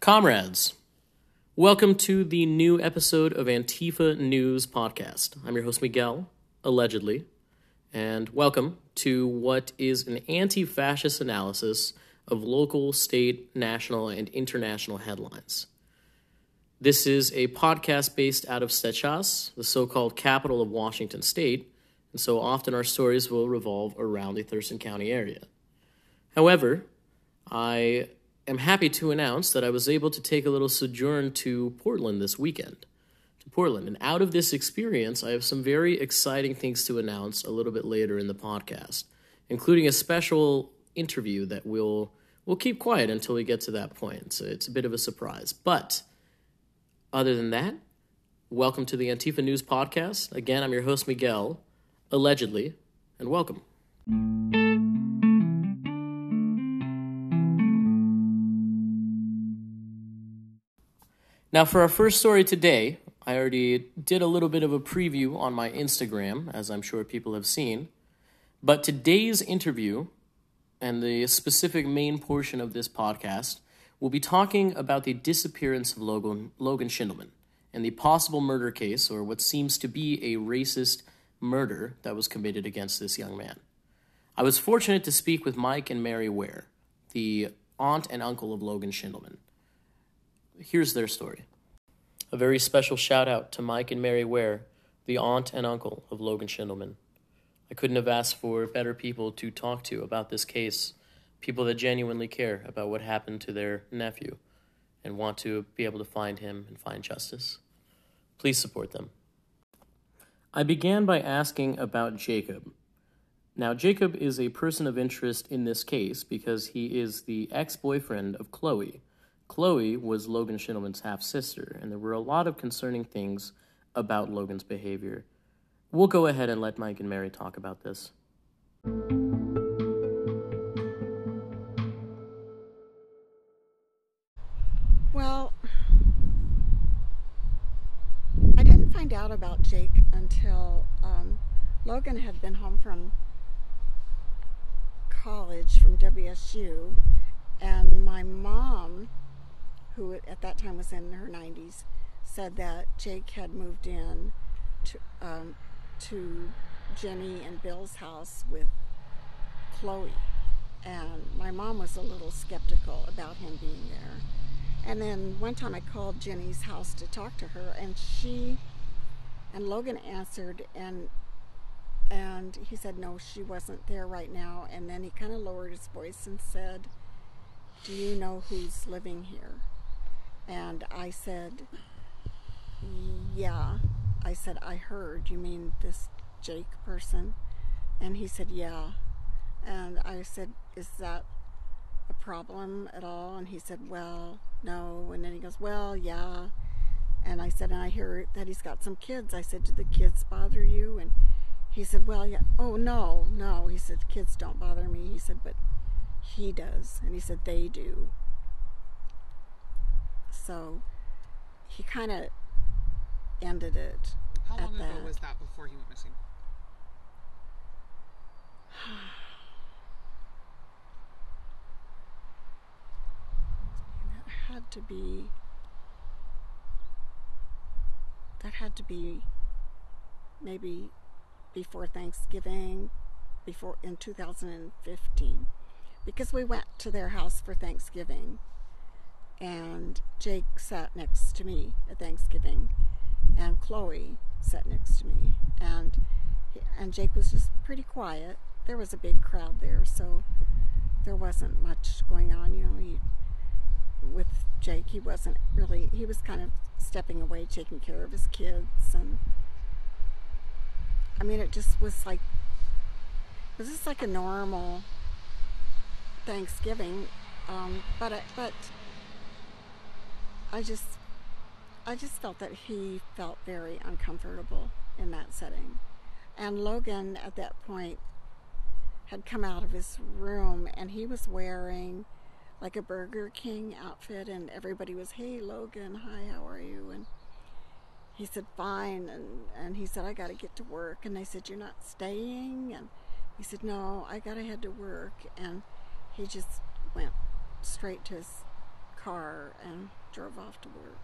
Comrades, welcome to the new episode of Antifa News Podcast. I'm your host, Miguel, allegedly, and welcome to what is an anti fascist analysis of local, state, national, and international headlines. This is a podcast based out of Stechas, the so called capital of Washington state, and so often our stories will revolve around the Thurston County area. However, I am happy to announce that I was able to take a little sojourn to Portland this weekend. To Portland. And out of this experience, I have some very exciting things to announce a little bit later in the podcast, including a special interview that we'll we'll keep quiet until we get to that point. So it's a bit of a surprise. But other than that, welcome to the Antifa News Podcast. Again, I'm your host, Miguel, allegedly, and welcome. Now, for our first story today, I already did a little bit of a preview on my Instagram, as I'm sure people have seen. But today's interview and the specific main portion of this podcast will be talking about the disappearance of Logan, Logan Schindelman and the possible murder case, or what seems to be a racist murder that was committed against this young man. I was fortunate to speak with Mike and Mary Ware, the aunt and uncle of Logan Schindelman. Here's their story. A very special shout out to Mike and Mary Ware, the aunt and uncle of Logan Schindelman. I couldn't have asked for better people to talk to about this case, people that genuinely care about what happened to their nephew and want to be able to find him and find justice. Please support them. I began by asking about Jacob. Now, Jacob is a person of interest in this case because he is the ex boyfriend of Chloe. Chloe was Logan Schindelman's half sister, and there were a lot of concerning things about Logan's behavior. We'll go ahead and let Mike and Mary talk about this. Well, I didn't find out about Jake until um, Logan had been home from college from WSU, and my mom, who at that time was in her 90s, said that Jake had moved in to um, to Jenny and Bill's house with Chloe. And my mom was a little skeptical about him being there. And then one time I called Jenny's house to talk to her, and she and Logan answered, and and he said no, she wasn't there right now. And then he kind of lowered his voice and said, "Do you know who's living here?" And I said, "Yeah." I said, I heard, you mean this Jake person? And he said, yeah. And I said, is that a problem at all? And he said, well, no. And then he goes, well, yeah. And I said, and I hear that he's got some kids. I said, do the kids bother you? And he said, well, yeah. Oh, no, no. He said, kids don't bother me. He said, but he does. And he said, they do. So he kind of ended it. How long ago that. was that before he went missing? that had to be. That had to be maybe before Thanksgiving, before in 2015, because we went to their house for Thanksgiving, and Jake sat next to me at Thanksgiving, and Chloe sat next to me, and and Jake was just pretty quiet. There was a big crowd there, so there wasn't much going on. You know, he with Jake, he wasn't really. He was kind of stepping away, taking care of his kids, and I mean, it just was like it was just like a normal Thanksgiving. Um, but I, but I just I just felt that he felt very uncomfortable in that setting. And Logan at that point had come out of his room and he was wearing like a Burger King outfit and everybody was, "Hey Logan, hi, how are you?" and he said, "Fine." And and he said, "I got to get to work." And they said, "You're not staying?" And he said, "No, I got to head to work." And he just went straight to his car and drove off to work.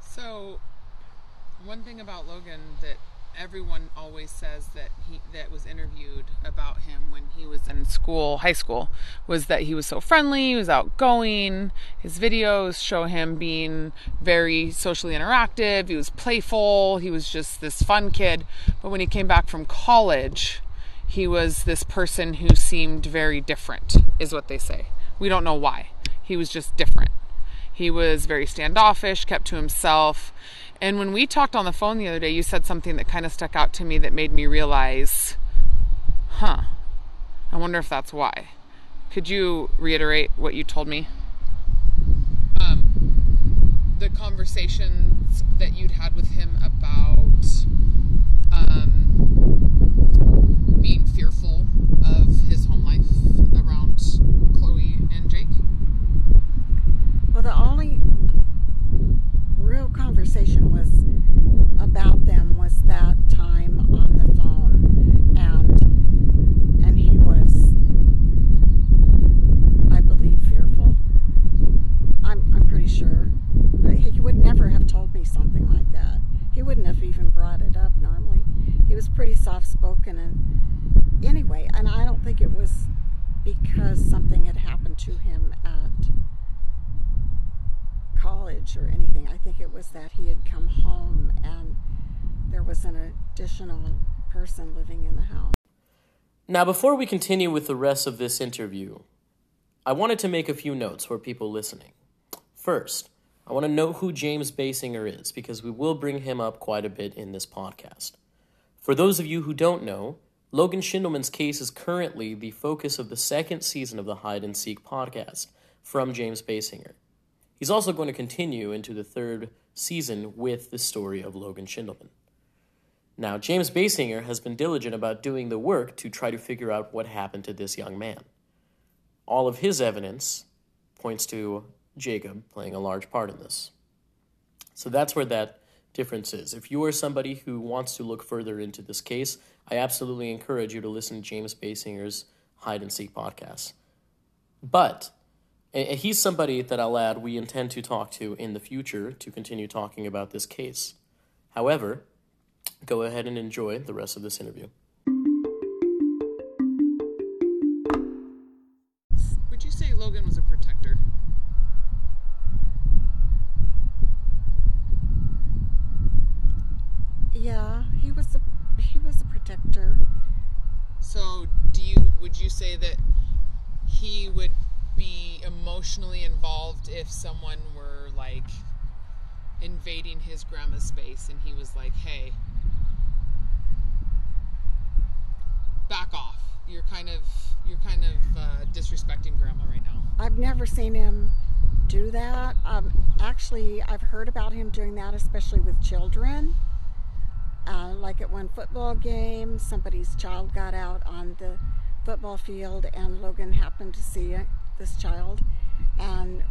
So, one thing about Logan that everyone always says that he that was interviewed about him when he was in school, high school, was that he was so friendly, he was outgoing. His videos show him being very socially interactive. He was playful. He was just this fun kid. But when he came back from college, he was this person who seemed very different, is what they say. We don't know why. He was just different. He was very standoffish, kept to himself. And when we talked on the phone the other day, you said something that kind of stuck out to me that made me realize, huh, I wonder if that's why. Could you reiterate what you told me? Um, the conversations that you'd had with him about um, being fearful of his home life around Chloe and Jake. Well, the only real conversation was about them was that time on the phone, and and he was, I believe, fearful. I'm I'm pretty sure. He would never have told me something like that. He wouldn't have even brought it up normally. He was pretty soft spoken and anyway, and I don't think it was because something had happened to him at college or anything. I think it was that he had come home and there was an additional person living in the house. Now, before we continue with the rest of this interview, I wanted to make a few notes for people listening. First, I want to note who James Basinger is because we will bring him up quite a bit in this podcast. For those of you who don't know, Logan Schindelman's case is currently the focus of the second season of the Hide and Seek podcast from James Basinger. He's also going to continue into the third season with the story of Logan Schindelman. Now, James Basinger has been diligent about doing the work to try to figure out what happened to this young man. All of his evidence points to Jacob playing a large part in this. So that's where that difference is. If you are somebody who wants to look further into this case, I absolutely encourage you to listen to James Basinger's Hide and Seek podcast. But he's somebody that I'll add we intend to talk to in the future to continue talking about this case. However, go ahead and enjoy the rest of this interview. Emotionally involved if someone were like invading his grandma's space and he was like, "Hey, back off. You're kind of you're kind of uh, disrespecting grandma right now." I've never seen him do that. Um, actually, I've heard about him doing that, especially with children. Uh, like at one football game, somebody's child got out on the football field, and Logan happened to see this child and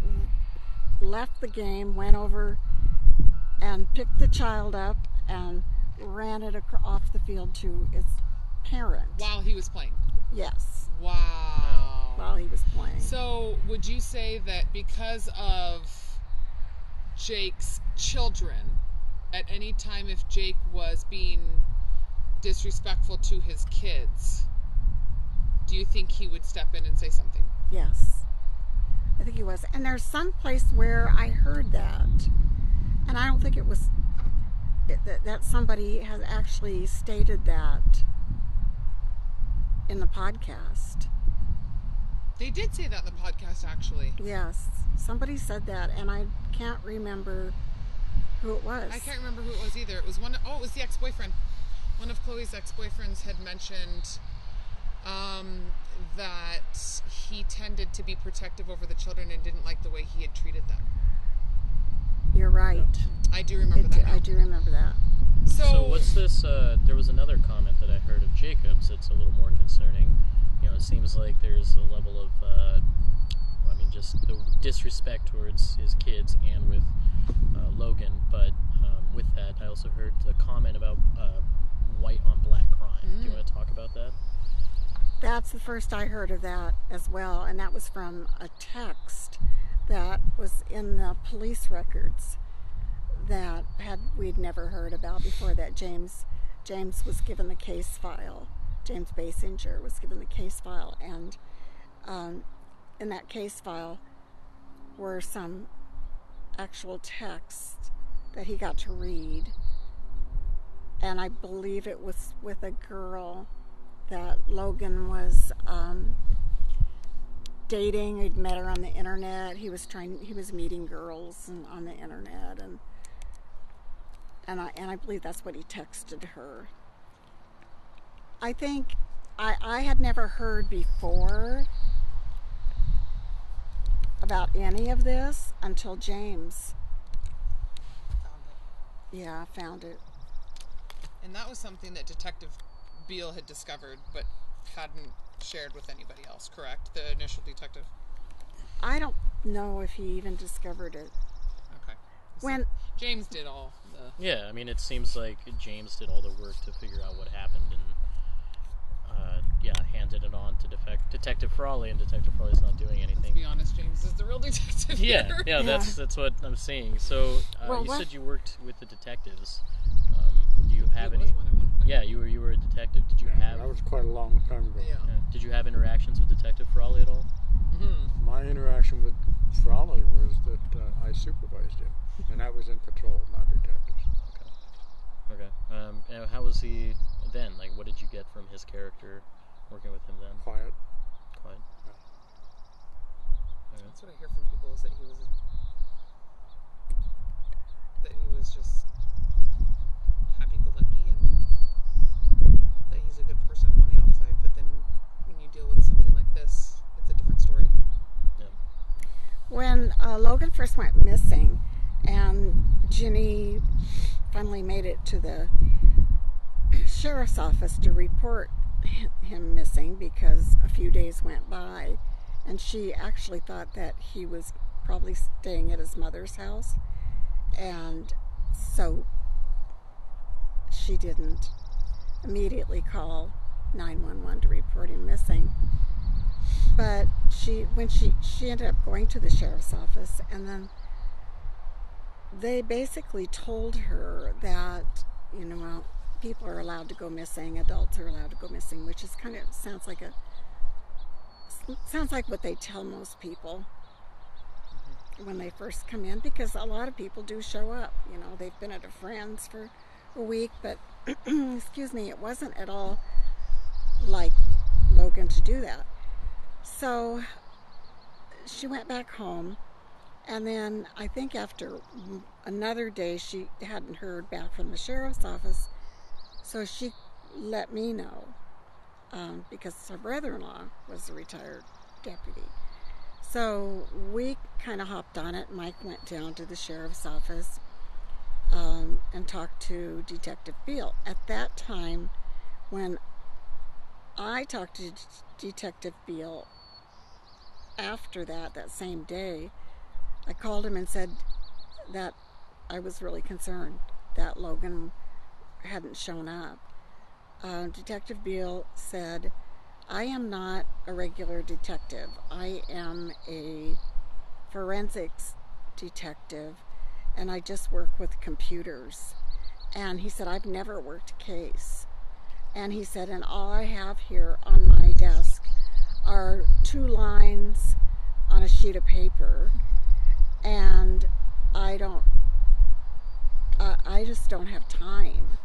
left the game, went over and picked the child up and ran it off the field to its parent. While he was playing? Yes. Wow. While he was playing. So, would you say that because of Jake's children, at any time if Jake was being disrespectful to his kids, do you think he would step in and say something? Yes. I think he was. And there's some place where I heard that. And I don't think it was it, that, that somebody has actually stated that in the podcast. They did say that in the podcast, actually. Yes. Somebody said that, and I can't remember who it was. I can't remember who it was either. It was one. Oh, it was the ex-boyfriend. One of Chloe's ex-boyfriends had mentioned um, that he tended to be protective over the children and didn't like the way he had treated them. You're right. I do remember It- that. now. I do remember that. So, So what's this? Uh, there was another comment that I heard of Jacob's that's a little more concerning. You know, it seems like there's a level of, uh, I mean, just the disrespect towards his kids and with uh, Logan. But um, with that, I also heard a comment about uh, white on black crime. Do you Mm. want to talk about that? That's the first I heard of that as well, and that was from a text that was in the police records that had we'd never heard about before that James James was given the case file. James Basinger was given the case file, and um, in that case file were some actual texts that he got to read. And I believe it was with a girl that Logan was um, dating. He'd met her on the internet. He was trying. He was meeting girls and, on the internet, and and I and I believe that's what he texted her. I think I I had never heard before about any of this until James. Found it. Yeah, I found it. And that was something that Detective Beale had discovered, but hadn't shared with anybody else. Correct? The initial detective. I don't know if he even discovered it. Okay. When James did all the. Yeah, I mean, it seems like James did all the work to figure out what happened and, uh, yeah, handed it on to defect- Detective Frawley, and Detective Frawley's not doing Let's be honest, James is the real detective. Yeah, here. yeah, that's that's what I'm seeing. So uh, Well, you what- said you worked with the detectives. Do you have He any? was one at one. Yeah, you were you were a detective. Did you Yeah, have? that was quite a long time ago. Yeah. yeah, Did you have interactions with Detective Frawley at all? hmm My interaction with Frawley was that uh, I supervised him, and I was in patrol, not detectives. Okay. Okay. Um, and how was he then? Like, what did you get from his character working with him then? Quiet. Quiet. Yeah. Alright. That's what I hear from people is that he was. that he was just happy-go-lucky and that he's a good person on the outside. But then when you deal with something like this, it's a different story. when uh, Logan first went missing, and Ginny finally made it to the sheriff's office to report him missing because a few days went by, and she actually thought that he was probably staying at his mother's house, and so she didn't immediately call 911 to report him missing. But she when she she ended up going to the sheriff's office and then they basically told her that you know well, people are allowed to go missing adults are allowed to go missing which is kind of sounds like a sounds like what they tell most people mm-hmm. when they first come in because a lot of people do show up. You know they've been at a friend's for week but excuse me it wasn't at all like logan to do that so she went back home, and then I think after another day, she hadn't heard back from the sheriff's office. So she let me know um, because her brother in law was a retired deputy. So we kind of hopped on it. Mike went down to the sheriff's office um, and talked to Detective Beale. At that time, when I talked to D- Detective Beale after that, that same day, I called him and said that I was really concerned that Logan hadn't shown up. Uh, detective Beale said, I am not a regular detective. I am a forensics detective and I just work with computers. And he said, I've never worked a case. And he said, and all I have here on my desk are two lines on a sheet of paper. And I don't, uh, I just don't have time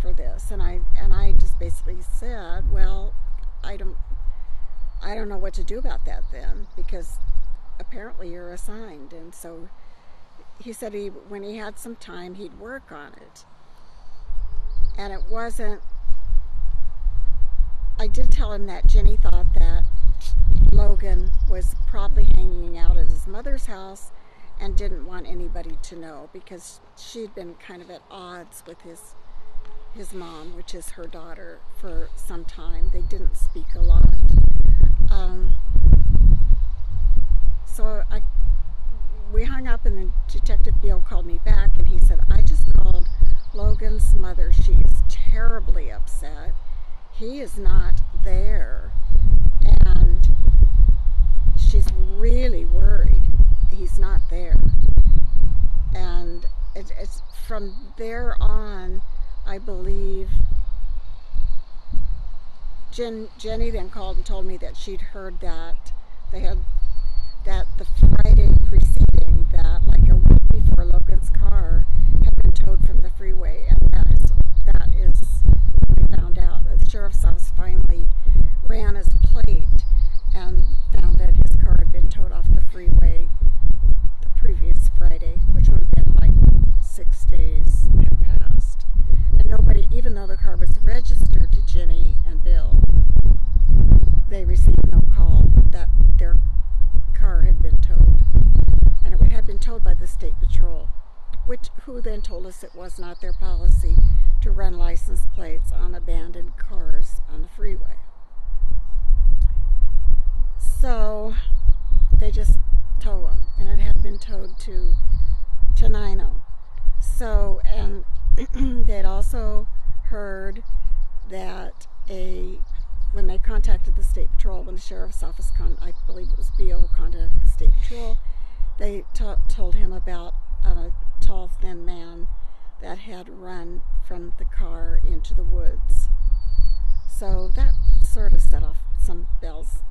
for this. And I, and I just basically said, well, I don't, I don't know what to do about that then because apparently you're assigned. And so he said he, when he had some time, he'd work on it. And it wasn't, I did tell him that Jenny thought that Logan was probably hanging out at his mother's house and didn't want anybody to know because she'd been kind of at odds with his his mom, which is her daughter, for some time. They didn't speak a lot. Um, so I we hung up and then Detective Beale called me back and he said, I just called Logan's mother. She is terribly upset. He is not there, and she's really worried he's not there. And it, it's from there on, I believe. Jen, Jenny then called and told me that she'd heard that they had that the Friday preceding that, like a week before Logan's car had been towed from the freeway, and that is that is we found out. The sheriff's office finally ran his plate and found that his car had been towed off the freeway the previous Friday, which would have been like six days had passed, and nobody, even though the car was registered to Jenny and Bill, they received no call that their car had been towed, and it had been towed by the state patrol, which who then told us it was not their policy to run license plates on abandoned cars on the freeway. So they just tow them, and it had been towed to Tenino. So, and they'd also heard that a when they contacted the state patrol, when the sheriff's office, con- I believe it was BO, contacted the state patrol, they t- told him about uh, a tall, thin man that had run from the car into the woods. So that sort of set off some bells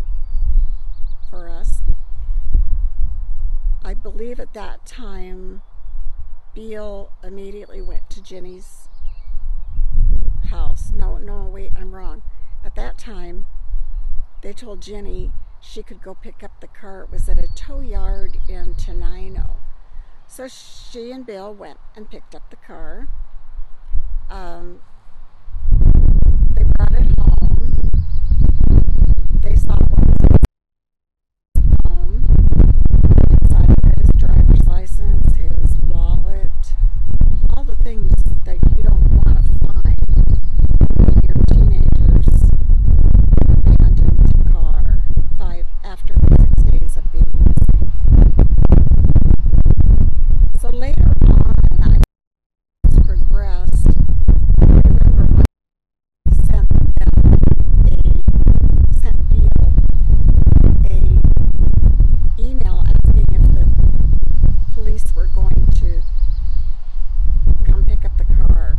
for us. I believe at that time, Beale immediately went to Jenny's house. No, no, wait, I'm wrong. At that time, they told Jenny she could go pick up the car. It was at a tow yard in Tenino. So she and Bill went and picked up the car. Um, they brought it home. They saw what was home. Inside of it, his driver's license, his wallet, all the things that you don't want to find when you're teenagers. Abandoned car five after six days of being missing. So later on, I was progressed. I remember when I sent them a sent Beale a email asking if the police were going to come pick up the car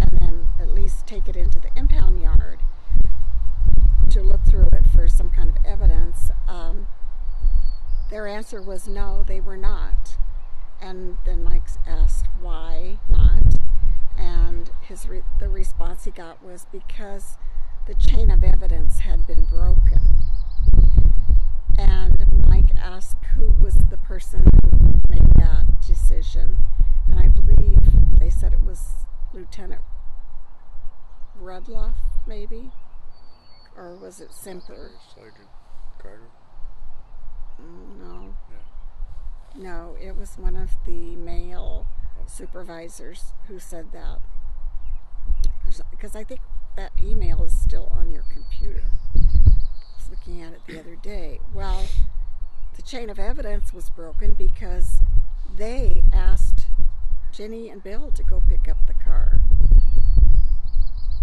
and then at least take it into the impound yard to look through it for some kind of evidence. Um, their answer was no, they were not. And then Mike asked why not, and his re- the response he got was because the chain of evidence had been broken. And Mike asked who was the person who made that decision, and I believe they said it was Lieutenant Rudloff, maybe, or was it Simper? Sergeant Carter. Mm, No. Yeah. No, it was one of the male supervisors who said that. Because I think that email is still on your computer. I was looking at it the other day. Well, the chain of evidence was broken because they asked Jenny and Bill to go pick up the car.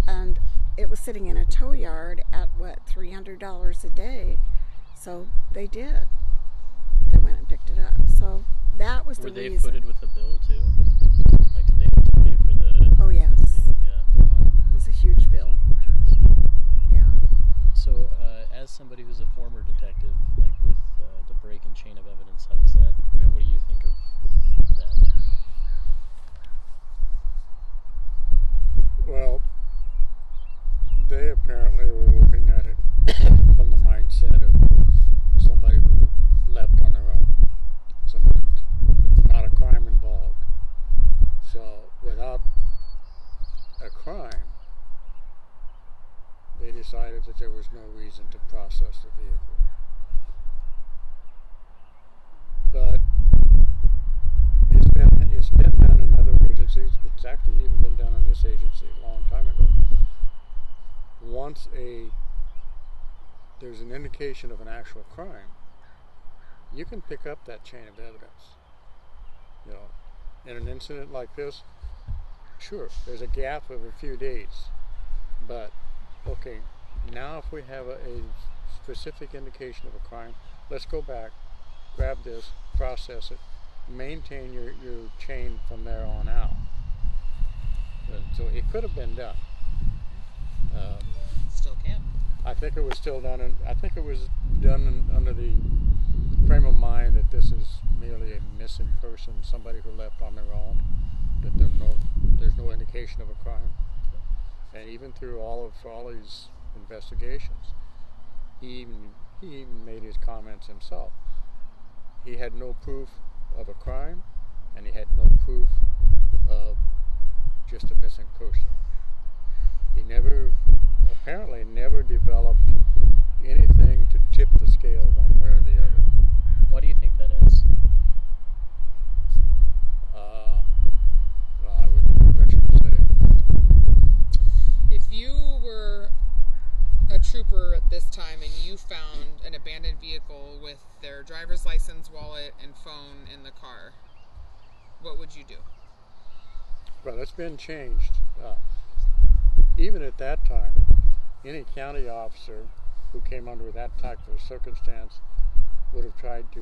And it was sitting in a tow yard at what, $300 a day. So they did. They went and picked it up. So that was the reason. Were they reason. footed with the bill too? Like did they pay for the? Oh, yes. Yeah. It was a huge bill. Yeah. So, uh, as somebody who's a former detective, like with uh, the break and chain of evidence, how does that? I mean, what do you think of that? Well, they apparently were looking at it from the mindset of somebody who left on their own, with not a crime involved. So, without a crime, they decided that there was no reason to process the vehicle. But it's been it's been done in other agencies. It's actually even been done in this agency a long time ago. Once a there's an indication of an actual crime, you can pick up that chain of evidence. You know, in an incident like this, sure, there's a gap of a few days, but okay, Now, if we have a, a specific indication of a crime, let's go back, grab this, process it, maintain your, your chain from there on out. And so it could have been done. Uh, Still can. I think it was still done, in, I think it was done in, under the frame of mind that this is merely a missing person, somebody who left on their own, that no, there's no indication of a crime. And even through all of these investigations, he even, he even made his comments himself. He had no proof of a crime, and he had no proof of just a missing person. He never, apparently, never developed anything to tip the scale one way or the other. Why do you think that is? Uh, well, I would venture to say, If you were a trooper at this time and you found an abandoned vehicle with their driver's license, wallet, and phone in the car, what would you do? well, it's been changed. Uh, even at that time, any county officer who came under that type of circumstance would have tried to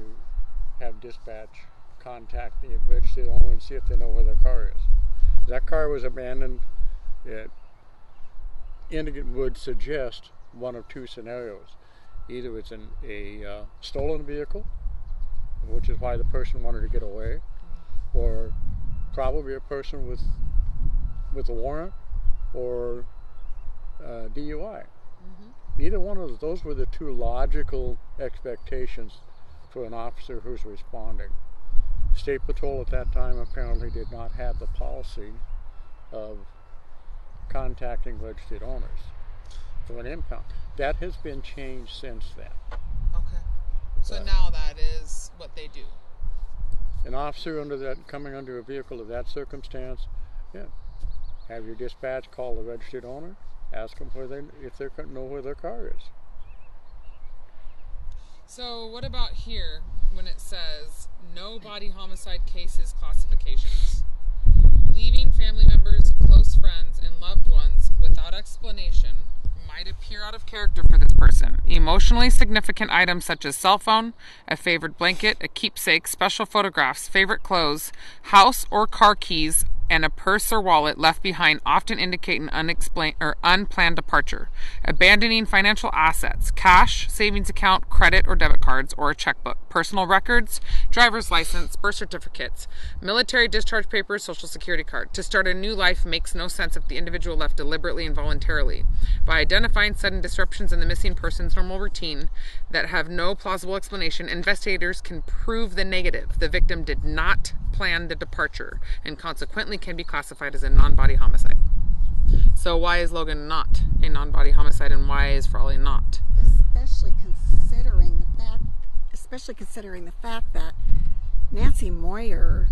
have dispatch contact the registered owner and see if they know where their car is. That car was abandoned. It would suggest one of two scenarios. Either it's an, a uh, stolen vehicle, which is why the person wanted to get away, or probably a person with with a warrant or uh, DUI. Either one of those, those were the two logical expectations for an officer who's responding. State Patrol at that time apparently did not have the policy of contacting registered owners for an impound. That has been changed since then. Okay. So Right. now that is what they do. An officer under that coming under a vehicle of that circumstance, yeah, have your dispatch call the registered owner, ask them where they if they know where their car is. So what about here when it says no body homicide cases classifications? Leaving family members, close friends, and loved ones without explanation might appear out of character for this person. Emotionally significant items such as cell phone, a favored blanket, a keepsake, special photographs, favorite clothes, house or car keys, and a purse or wallet left behind often indicate an unexplained or unplanned departure. Abandoning financial assets, cash, savings account, credit or debit cards, or a checkbook, personal records, driver's license, birth certificates, military discharge papers, social security card. To start a new life makes no sense if the individual left deliberately and voluntarily. By identifying sudden disruptions in the missing person's normal routine that have no plausible explanation, investigators can prove the negative. The victim did not plan the departure and consequently can be classified as a non body homicide. So, why is Logan not a non body homicide and why is Frawley not? especially considering the fact, especially considering the fact that Nancy Moyer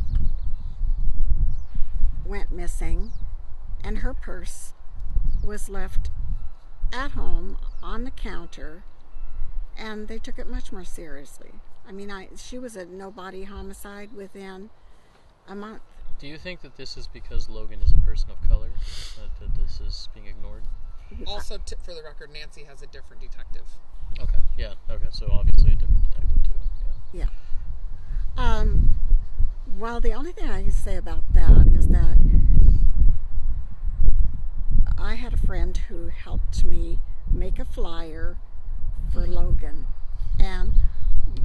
went missing, and her purse was left at home on the counter, and they took it much more seriously. I mean, I she was a no body homicide within a month. Do you think that this is because Logan is a person of color that, that this is being ignored? Also, t- for the record, Nancy has a different detective. Okay, yeah, okay, so obviously a different detective too. Yeah. Yeah. Um, well, the only thing I can say about that is that I had a friend who helped me make a flyer for Logan, and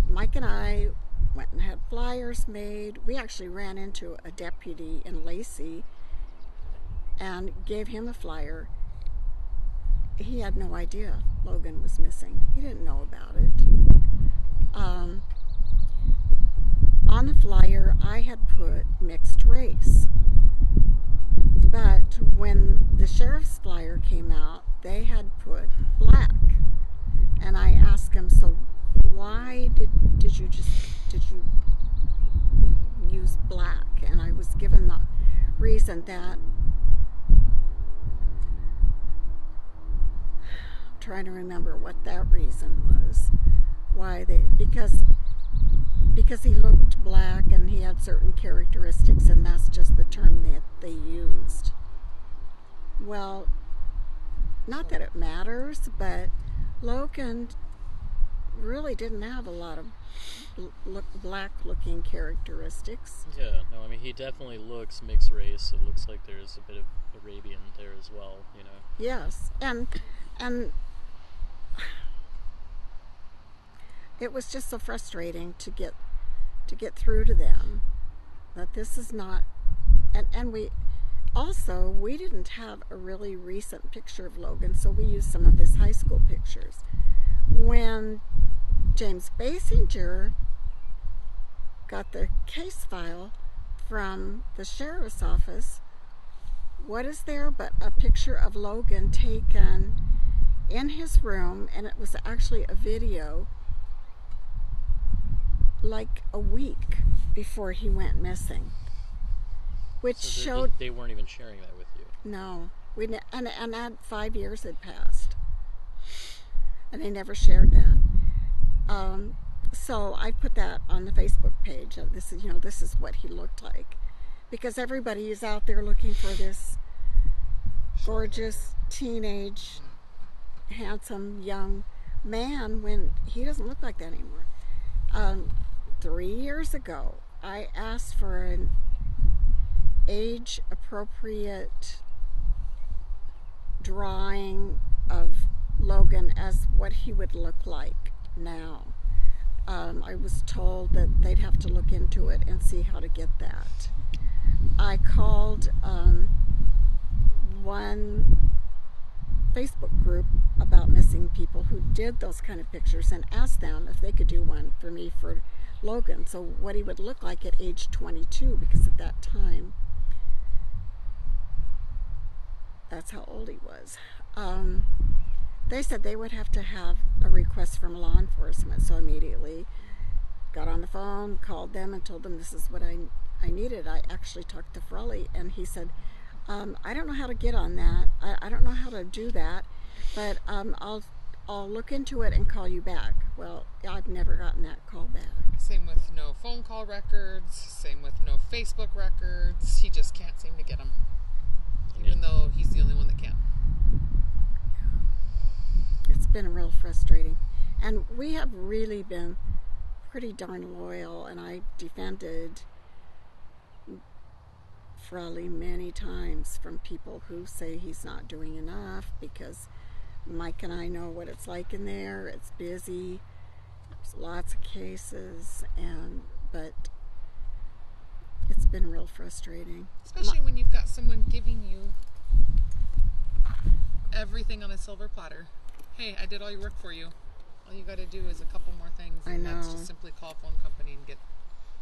Mike and I went and had flyers made. We actually ran into a deputy in Lacey and gave him a flyer. He had no idea Logan was missing. He didn't know about it. Um, on the flyer, I had put mixed race. But when the sheriff's flyer came out, they had put black. And I asked him, so why did, did you just, did you use black? And I was given the reason that I'm trying to remember what that reason was. Why they, because because he looked black and he had certain characteristics, and that's just the term that they used. Well, not that it matters, but Logan really didn't have a lot of bl- look, black-looking characteristics. Yeah, no, I mean he definitely looks mixed race. It looks like there's a bit of Arabian there as well, you know. Yes, and and it was just so frustrating to get to get through to them that this is not and and we also we didn't have a really recent picture of Logan, so we used some of his high school pictures. When James Basinger got the case file from the sheriff's office, what is there but a picture of Logan taken in his room, and it was actually a video like a week before he went missing, which So showed they weren't even sharing that with you. no, we ne- and and that five years had passed, and they never shared that. Um, so I put that on the Facebook page. This is you know this is what he looked like, because everybody is out there looking for this gorgeous teenage, handsome young man when he doesn't look like that anymore. Um, three years ago, I asked for an age appropriate drawing of Logan as what he would look like now. Um, I was told that they'd have to look into it and see how to get that. I called um, one Facebook group about missing people who did those kind of pictures and asked them if they could do one for me for Logan. So, what he would look like at age 22, because at that time, that's how old he was. Um, they said they would have to have a request from law enforcement. So, immediately got on the phone, called them, and told them this is what I, I needed. I actually talked to Frawley, and he said, um, I don't know how to get on that. I, I don't know how to do that, but um, I'll I'll look into it and call you back. Well, I've never gotten that call back. Same with no phone call records. Same with no Facebook records. He just can't seem to get them, even though he's the only one that can. Been real frustrating, and we have really been pretty darn loyal. And I defended Frawley many times from people who say he's not doing enough because Mike and I know what it's like in there. It's busy. There's lots of cases, and but it's been real frustrating. Especially when you've got someone giving you everything on a silver platter. Hey, I did all your work for you. All you got to do is a couple more things, I and that's know. just simply call a phone company and get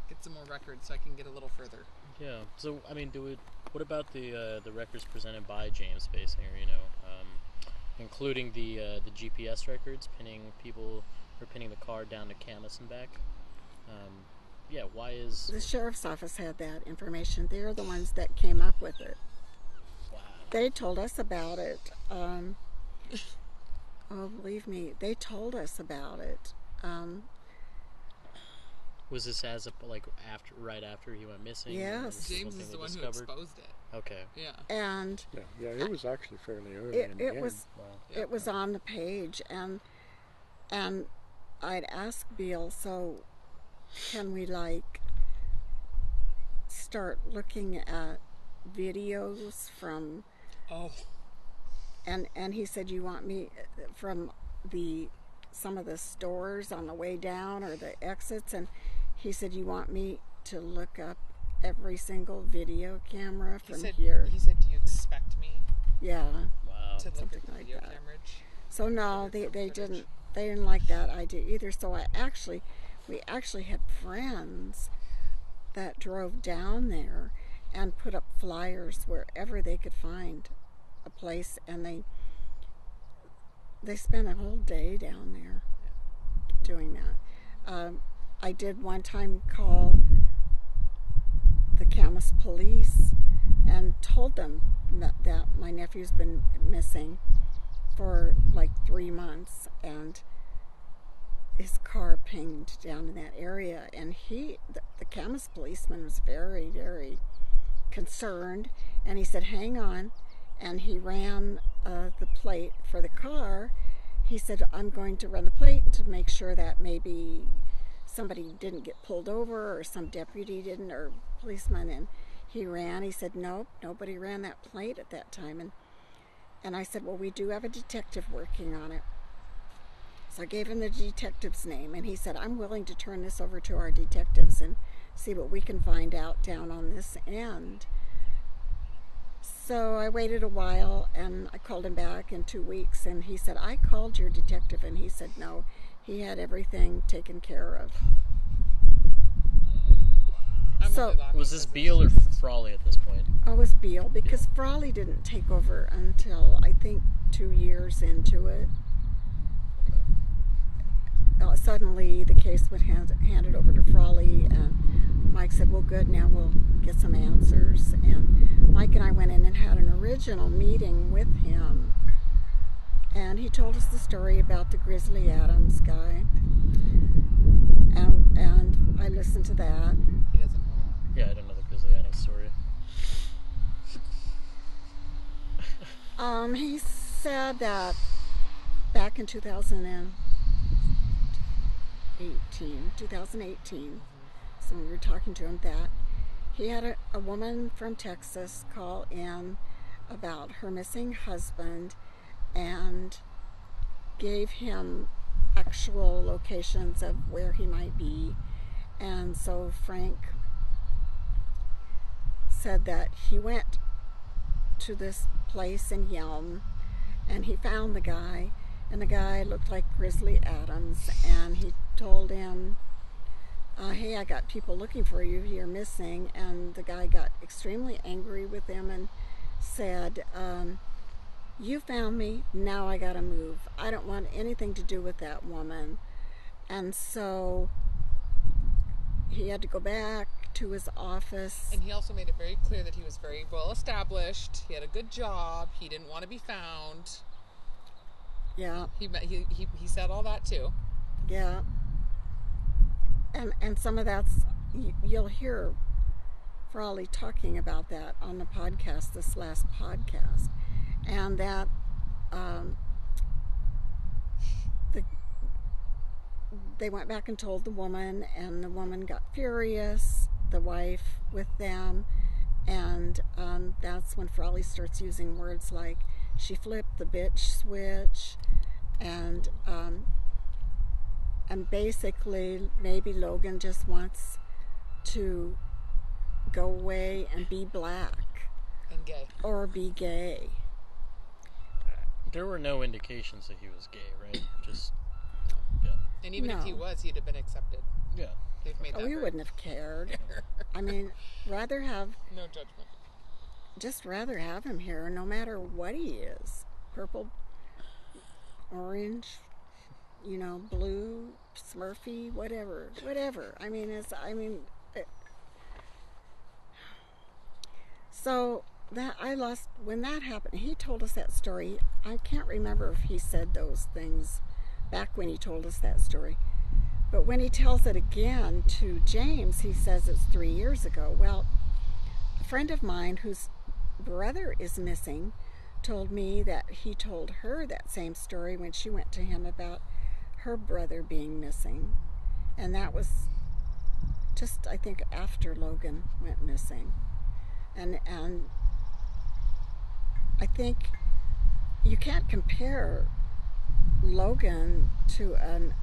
get some more records, so I can get a little further. Yeah. So I mean, do it. What about the uh, the records presented by James Basinger? You know, um, including the uh, the GPS records, pinning people or pinning the car down to Camas and back. Um, yeah. Why is The sheriff's office had that information. They're the ones that came up with it. wow? They told us about it. Um, oh, believe me, they told us about it. Um, Was this as a like after right after he went missing? or Yes. James is the one who exposed it. Okay. Yeah. and Yeah, yeah, it was actually fairly early it, in the it game. was Wow. it was on the page, and and I'd ask Beale, so can we like start looking at videos from Oh. And and he said you want me uh, from the some of the stores on the way down or the exits and he said you want me to look up every single video camera He from said. here He said, "Do you expect me yeah Wow. to look Something at the like video that. camerage?" so no they, they footage. didn't they didn't like that idea either so i actually we actually had friends that drove down there and put up flyers wherever they could find place and they they spent a whole day down there doing that. Um, i did one time call the camas police and told them that, that my nephew's been missing for like three months and his car pinged down in that area and he the, the camas policeman was very very concerned and he said hang on and he ran uh, the plate for the car, he said, I'm going to run the plate to make sure that maybe somebody didn't get pulled over or some deputy didn't or policeman. And he ran. He said, Nope, nobody ran that plate at that time. And, and I said, Well, we do have a detective working on it. So I gave him the detective's name, and he said, I'm willing to turn this over to our detectives and see what we can find out down on this end. So I waited a while and I called him back in two weeks, and he said, I called your detective, and he said, No, he had everything taken care of. I'm So- Was this because Beale or it's- Frawley at this point? It was Beale because Frawley didn't take over until I think two years into it. Uh, suddenly, the case was hand, handed over to Frawley, and Mike said, "Well, good. Now we'll get some answers." And Mike and I went in and had an original meeting with him, and he told us the story about the Grizzly Adams guy, and and I listened to that. He doesn't know that. Yeah, I don't know the Grizzly Adams story. Um, he said that back in 2018, 2018, when we were talking to him, that he had a, a woman from Texas call in about her missing husband and gave him actual locations of where he might be. And so Frank said that he went to this place in Yelm and he found the guy and the guy looked like Grizzly Adams and he told him uh, hey I got people looking for you you're missing and the guy got extremely angry with him and said um, you found me now I gotta move I don't want anything to do with that woman and so he had to go back to his office And he also made it very clear that he was very well established. He had a good job. He didn't want to be found. yeah He he, he he said all that too. Yeah. And and some of that's you, you'll hear Frawley talking about that on the podcast, this last podcast, and that um, the they went back and told the woman, and the woman got furious, the wife with them, and um, that's when Frawley starts using words like she flipped the bitch switch, and um, and basically maybe Logan just wants to go away and be black And gay. or be gay. There were no indications that he was gay, right? Just yeah, And even if he was, he'd have been accepted. yeah. They've made that We wouldn't have cared. I mean, rather have No judgment. just rather have him here no matter what he is. Purple, orange, you know, blue, smurfy, whatever, whatever. I mean, it's I mean it, So that I lost when that happened. He told us that story. I can't remember if he said those things back when he told us that story. But when he tells it again to James, he says it's 3 years ago. Well, a friend of mine whose brother is missing told me that he told her that same story when she went to him about her brother being missing. And that was just I think after Logan went missing. And and I think you can't compare Logan to an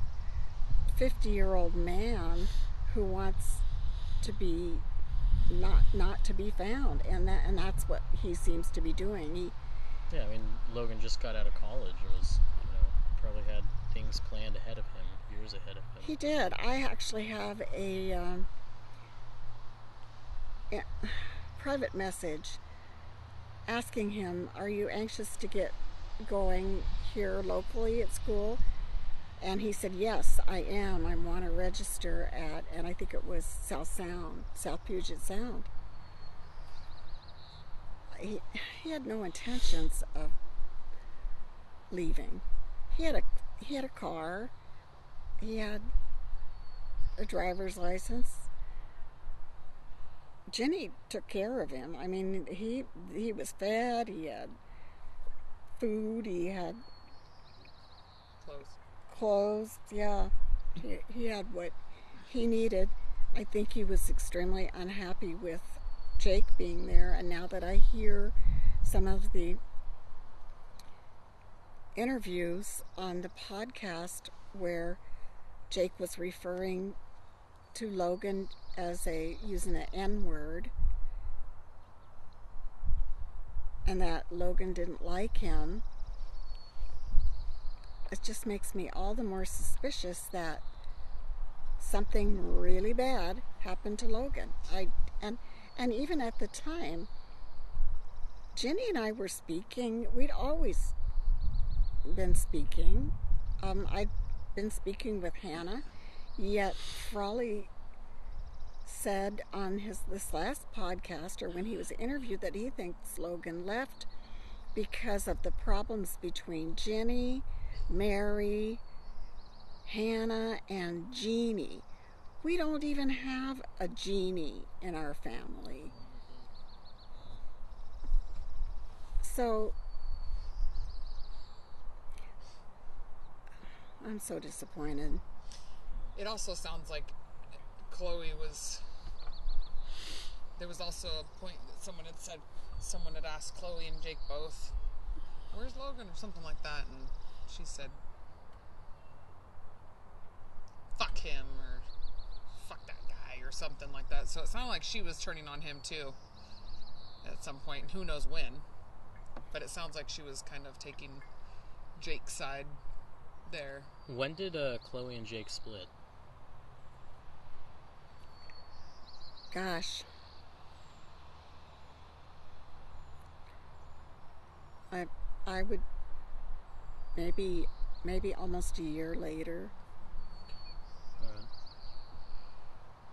50 year old man who wants to be not not to be found and that and that's what he seems to be doing he Yeah, I mean, Logan just got out of college and was, you know, probably had things planned ahead of him, years ahead of him. he did. I actually have a um, private message asking him are you anxious to get going here locally at school? And he said yes i am. I want to register at and i think it was south sound south puget sound. He, he had no intentions of leaving. He had a he had a car he had a driver's license jenny took care of him i mean he he was fed he had food. He had clothes. clothes. Yeah, he, he had what he needed. I think he was extremely unhappy with Jake being there. And now that I hear some of the interviews on the podcast where Jake was referring to Logan as a using the N word and that Logan didn't like him, it just makes me all the more suspicious that something really bad happened to Logan. I and and even at the time, Jenny and I were speaking. We'd always been speaking. Um, I've been speaking with Hannah, yet Frawley said on his this last podcast or when he was interviewed that he thinks Logan left because of the problems between Jenny, Mary, Hannah, and Jeannie. We don't even have a Jeannie in our family. So I'm so disappointed. It also sounds like Chloe was. There was also a point that someone had said, someone had asked Chloe and Jake both, "Where's Logan?" or something like that, and she said, "Fuck him," or "Fuck that guy," or something like that. So it sounded like she was turning on him too. At some point, who knows when, but it sounds like she was kind of taking Jake's side there. When did uh, Chloe and Jake split? Gosh. I I would maybe maybe almost a year later. Alright.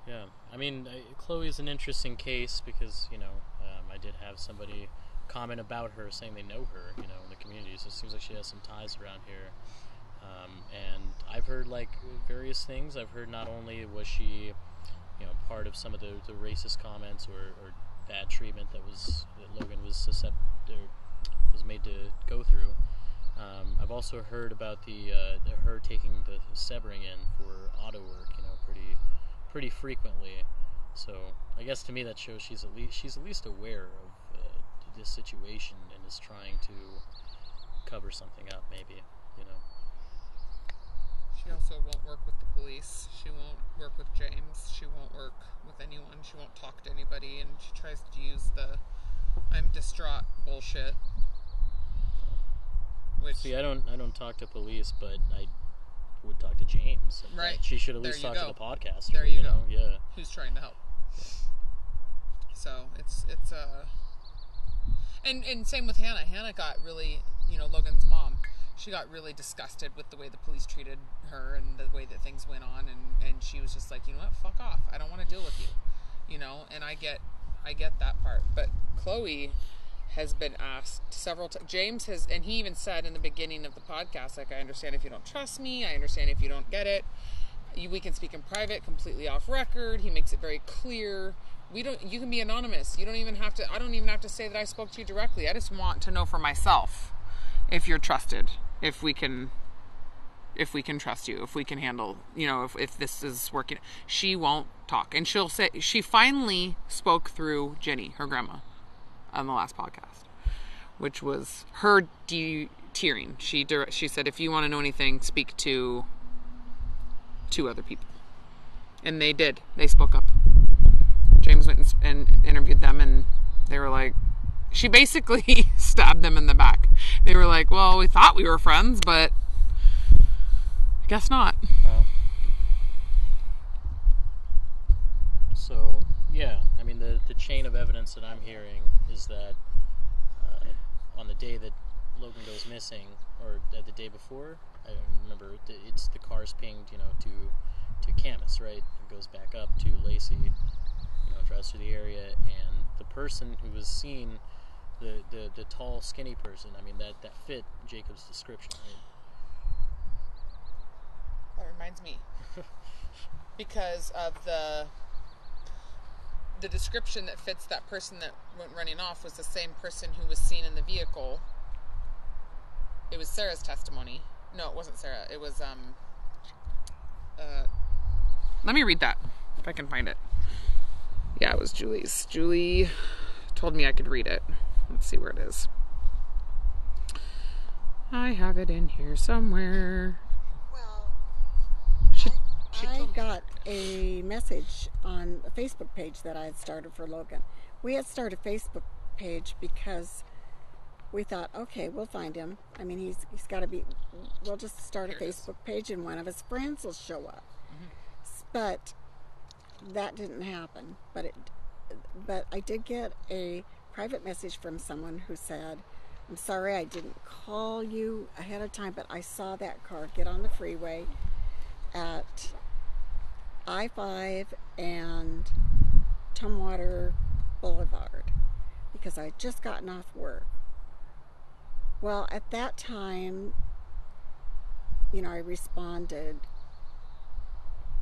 Yeah, I mean, uh, Chloe is an interesting case because you know um, I did have somebody comment about her saying they know her, you know, in the community. So it seems like she has some ties around here. Um, and I've heard like various things. I've heard not only was she, you know, part of some of the, the racist comments or, or bad treatment that was that Logan was suscept- was made to go through. Um, I've also heard about the, uh, the her taking the Sebring in for auto work, you know, pretty pretty frequently. So I guess to me that shows she's at least she's at least aware of uh, this situation and is trying to cover something up, maybe, you know. She also won't work with the police. She won't work with James. She won't work with anyone. She won't talk to anybody. And she tries to use the I'm distraught bullshit. Which, See, I don't I don't talk to police, but I would talk to James. Right. She should at least you talk to the podcaster. There you go. know? Yeah. who's trying to help. So it's it's uh and and same with Hannah. Hannah got really you know Logan's mom. She got really disgusted with the way the police treated her and the way that things went on, and and she was just like, you know what, fuck off. I don't want to deal with you, you know. And I get I get that part, but Chloe has been asked several times. James has, and he even said in the beginning of the podcast, like, I understand if you don't trust me. I understand if you don't get it you, we can speak in private completely off record he makes it very clear we don't you can be anonymous you don't even have to i don't even have to say that i spoke to you directly i just want to know for myself if you're trusted if we can if we can trust you if we can handle you know if, if this is working she won't talk and she'll say she finally spoke through jenny her grandma on the last podcast which was her de-tiering she dir- she said if you want to know anything speak to two other people. And they did. They spoke up. James went and, and interviewed them, and they were like, she basically stabbed them in the back. They were like, well, we thought we were friends, but I guess not. So yeah, I mean the the chain of evidence that I'm hearing is that uh, on the day that Logan goes missing, or the day before, I remember. It's the car's pinged, you know, to to Camas, right? It goes back up to Lacey, you know, drives through the area, and the person who was seen, the the, the tall, skinny person. I mean, that that fit Jacob's description, right? That reminds me. because of the the description that fits that person that went running off was the same person who was seen in the vehicle it was Sarah's testimony. No, it wasn't Sarah. It was um. Uh, let me read that if I can find it. Yeah, it was Julie's. Julie told me I could read it. Let's see where it is. I have it in here somewhere. Well, She, I, she I got a message on a Facebook page that I had started for Logan. We had started a Facebook page because we thought, okay, we'll find him. I mean, he's he's got to be. We'll just start a Here it is. Facebook page, and one of his friends will show up. Mm-hmm. But that didn't happen. But it, but I did get a private message from someone who said, "I'm sorry I didn't call you ahead of time, but I saw that car get on the freeway at I 5 and Tumwater Boulevard because I had just gotten off work. Well, at that time, you know, I responded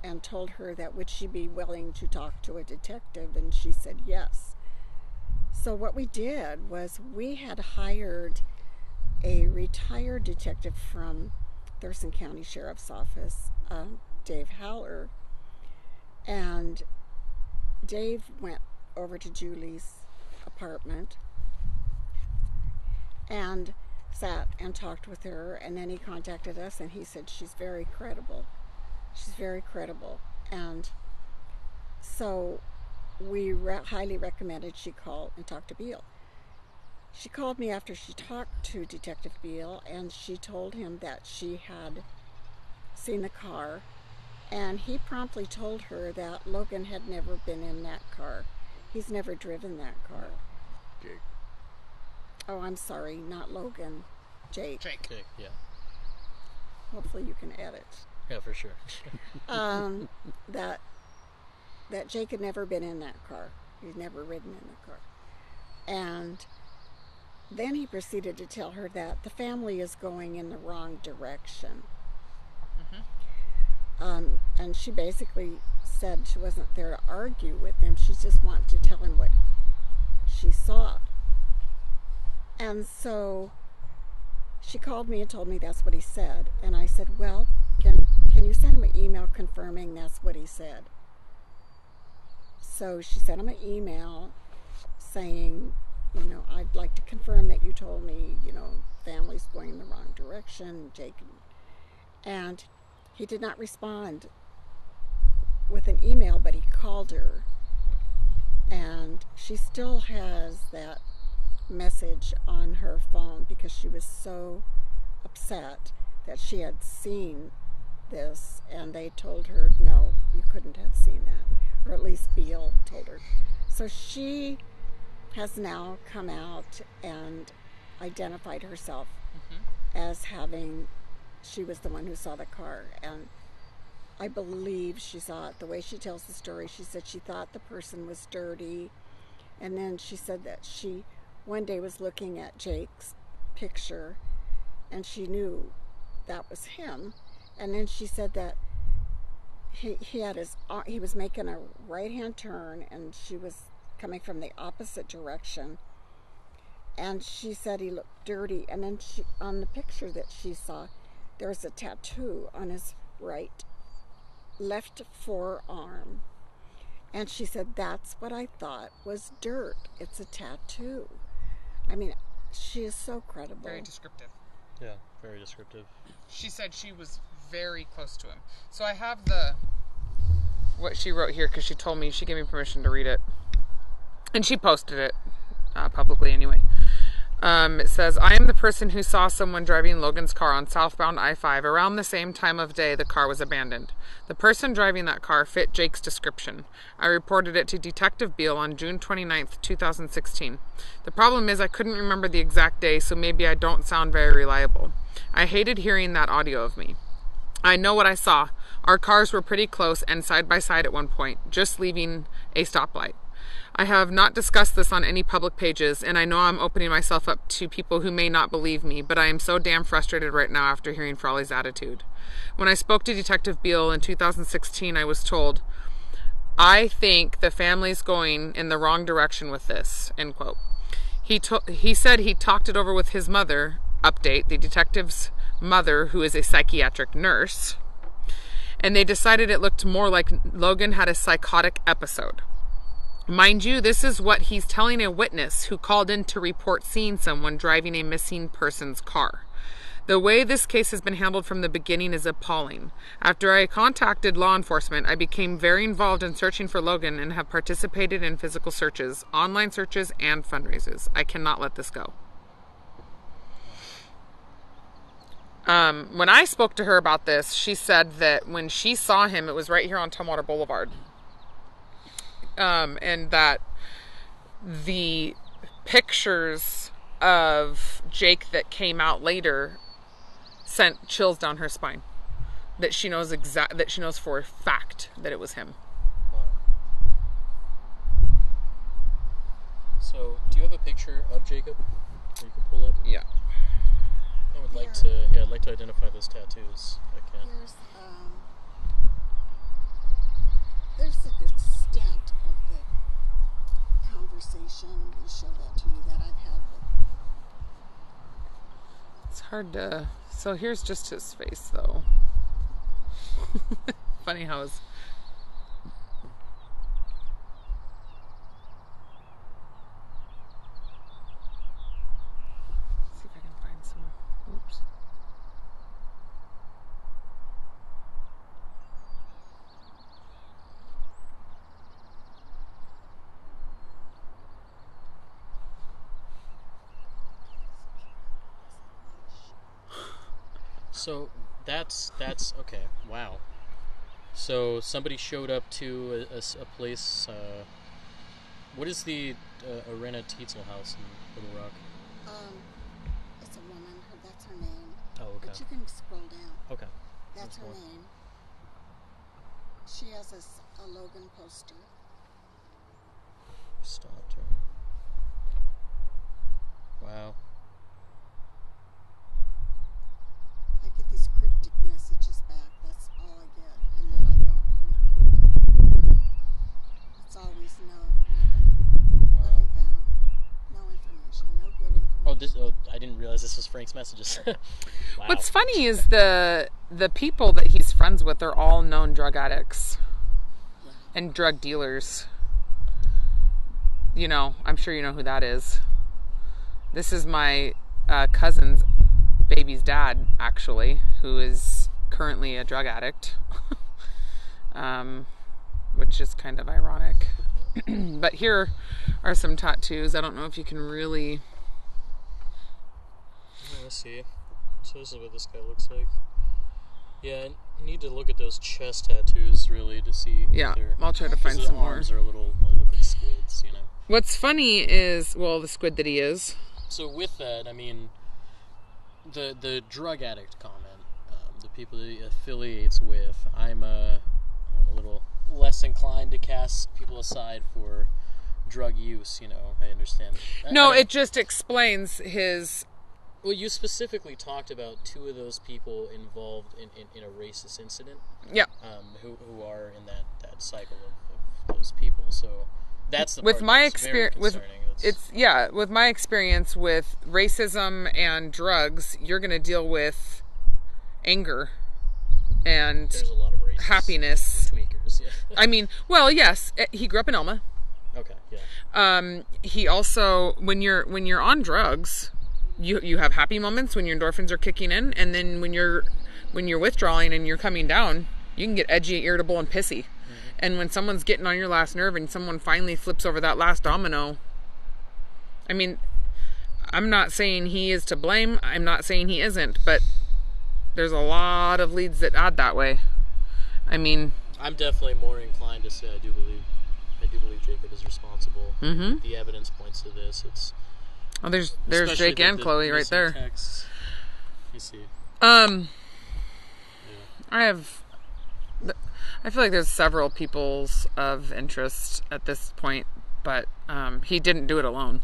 and told her that would she be willing to talk to a detective, and she said yes. So, what we did was we had hired a retired detective from Thurston County Sheriff's Office, um, Dave Haller, and Dave went over to Julie's apartment and sat and talked with her, and then he contacted us and he said she's very credible. She's very credible, and so we re- highly recommended she call and talk to Beale. She called me after she talked to Detective Beale, and she told him that she had seen the car, and he promptly told her that Logan had never been in that car. He's never driven that car. Jake. Oh, I'm sorry, not Logan, Jake. Jake. Okay, yeah. Hopefully you can edit. Yeah, for sure. Um, that that Jake had never been in that car. He'd never ridden in the car. And then he proceeded to tell her that the family is going in the wrong direction. Um, and she basically said she wasn't there to argue with him. She just wanted to tell him what she saw. And so she called me and told me that's what he said. And I said, Well, can, can you send him an email confirming that's what he said? So she sent him an email saying, You know, I'd like to confirm that you told me, you know, family's going in the wrong direction, Jake. And he did not respond with an email, but he called her. And she still has that message on her phone because she was so upset that she had seen this and they told her no you couldn't have seen that or at least beale told her. So she has now come out and identified herself mm-hmm. as having she was the one who saw the car. And i believe she saw it. The way she tells the story she said she thought the person was dirty. And then she said that she one day was looking at Jake's picture and she knew that was him. And then she said that he, he had his uh, he was making a right hand turn and she was coming from the opposite direction. And she said he looked dirty. And then she on the picture that she saw, there was a tattoo on his right left forearm. And she said, That's what I thought was dirt. It's a tattoo. I mean, she is so credible. Very descriptive. Yeah, very descriptive. She said she was very close to him. So I have the what she wrote here because she told me she gave me permission to read it, and she posted it uh, publicly anyway. Um, it says, I am the person who saw someone driving Logan's car on southbound I 5 around the same time of day the car was abandoned. The person driving that car fit Jake's description. I reported it to Detective Beale on June 29th, 2016. The problem is, I couldn't remember the exact day, so maybe I don't sound very reliable. I hated hearing that audio of me. I know what I saw. Our cars were pretty close and side by side at one point, just leaving a stoplight. I have not discussed this on any public pages, and I know I'm opening myself up to people who may not believe me, but I am so damn frustrated right now after hearing Frawley's attitude. When I spoke to Detective Beale in 2016, I was told, I think the family's going in the wrong direction with this, end quote. He, to- he said he talked it over with his mother, update, the detective's mother, who is a psychiatric nurse, and they decided it looked more like Logan had a psychotic episode. Mind you, this is what he's telling a witness who called in to report seeing someone driving a missing person's car. The way this case has been handled from the beginning is appalling. After I contacted law enforcement, I became very involved in searching for Logan and have participated in physical searches, online searches, and fundraisers. I cannot let this go. Um, when I spoke to her about this, she said that when she saw him, it was right here on Tumwater Boulevard. Um, and that the pictures of Jake that came out later sent chills down her spine. That she knows exact that she knows for a fact that it was him. So, do you have a picture of Jacob that you can pull up? Yeah. I would like to. Yeah, I'd like to identify those tattoos if I can. There's um, there's an extent of the conversation. I'm going to show that to you that I've had with. It's hard to. So here's just his face, though. Funny how his. See if I can find some. Oops. So that's that's okay. Wow. So somebody showed up to a place. Uh, what is the uh, Arena Tietzel house in Little Rock? Um, it's a woman. That's her name. Oh, okay. But you can scroll down. Okay. That's her name. She has a Logan poster. Stopped her. Wow. I get these cryptic messages back. That's all I get, and then I don't. You know, it's always no, nothing, Wow. nothing found, no information, no good information. Oh, this. Oh, I didn't realize this was Frank's messages. wow. What's funny is the the people that he's friends with are all known drug addicts and drug dealers. You know, I'm sure you know who that is. This is my uh, cousin's baby's dad, actually, who is currently a drug addict, um, which is kind of ironic. but here are some tattoos. I don't know if you can really. Let's see. So this is what this guy looks like. Yeah, I need to look at those chest tattoos really to see. Yeah, I'll try to find some more. arms are a little. They look like squids, you know. What's funny is, well, the squid that he is. So with that, I mean, the the drug addict comment, um, the people that he affiliates with, I'm uh, I'm a little less inclined to cast people aside for drug use. You know, I understand. No, I- it just explains his. Well, you specifically talked about two of those people involved in, in, in a racist incident, Yeah, um, who who are in that, that cycle of, of those people. So that's the with my experience, with. That's- it's yeah, with my experience with racism and drugs, you're gonna deal with anger and a lot of happiness. Yeah. I mean, well, yes, eh, he grew up in Elma. okay. Yeah. um, he also when you're when you're on drugs you you have happy moments when your endorphins are kicking in and then when you're when you're withdrawing and you're coming down you can get edgy irritable and pissy and when someone's getting on your last nerve and someone finally flips over that last domino i mean i'm not saying he is to blame i'm not saying he isn't but there's a lot of leads that add that way i mean I'm definitely more inclined to say I do believe I do believe Jacob is responsible. Mhm. The evidence points to this. It's oh there's there's jake the- and the chloe right there Texts. You see. Um, Yeah. I have. I feel like there's several people's of interest at this point, but um, he didn't do it alone.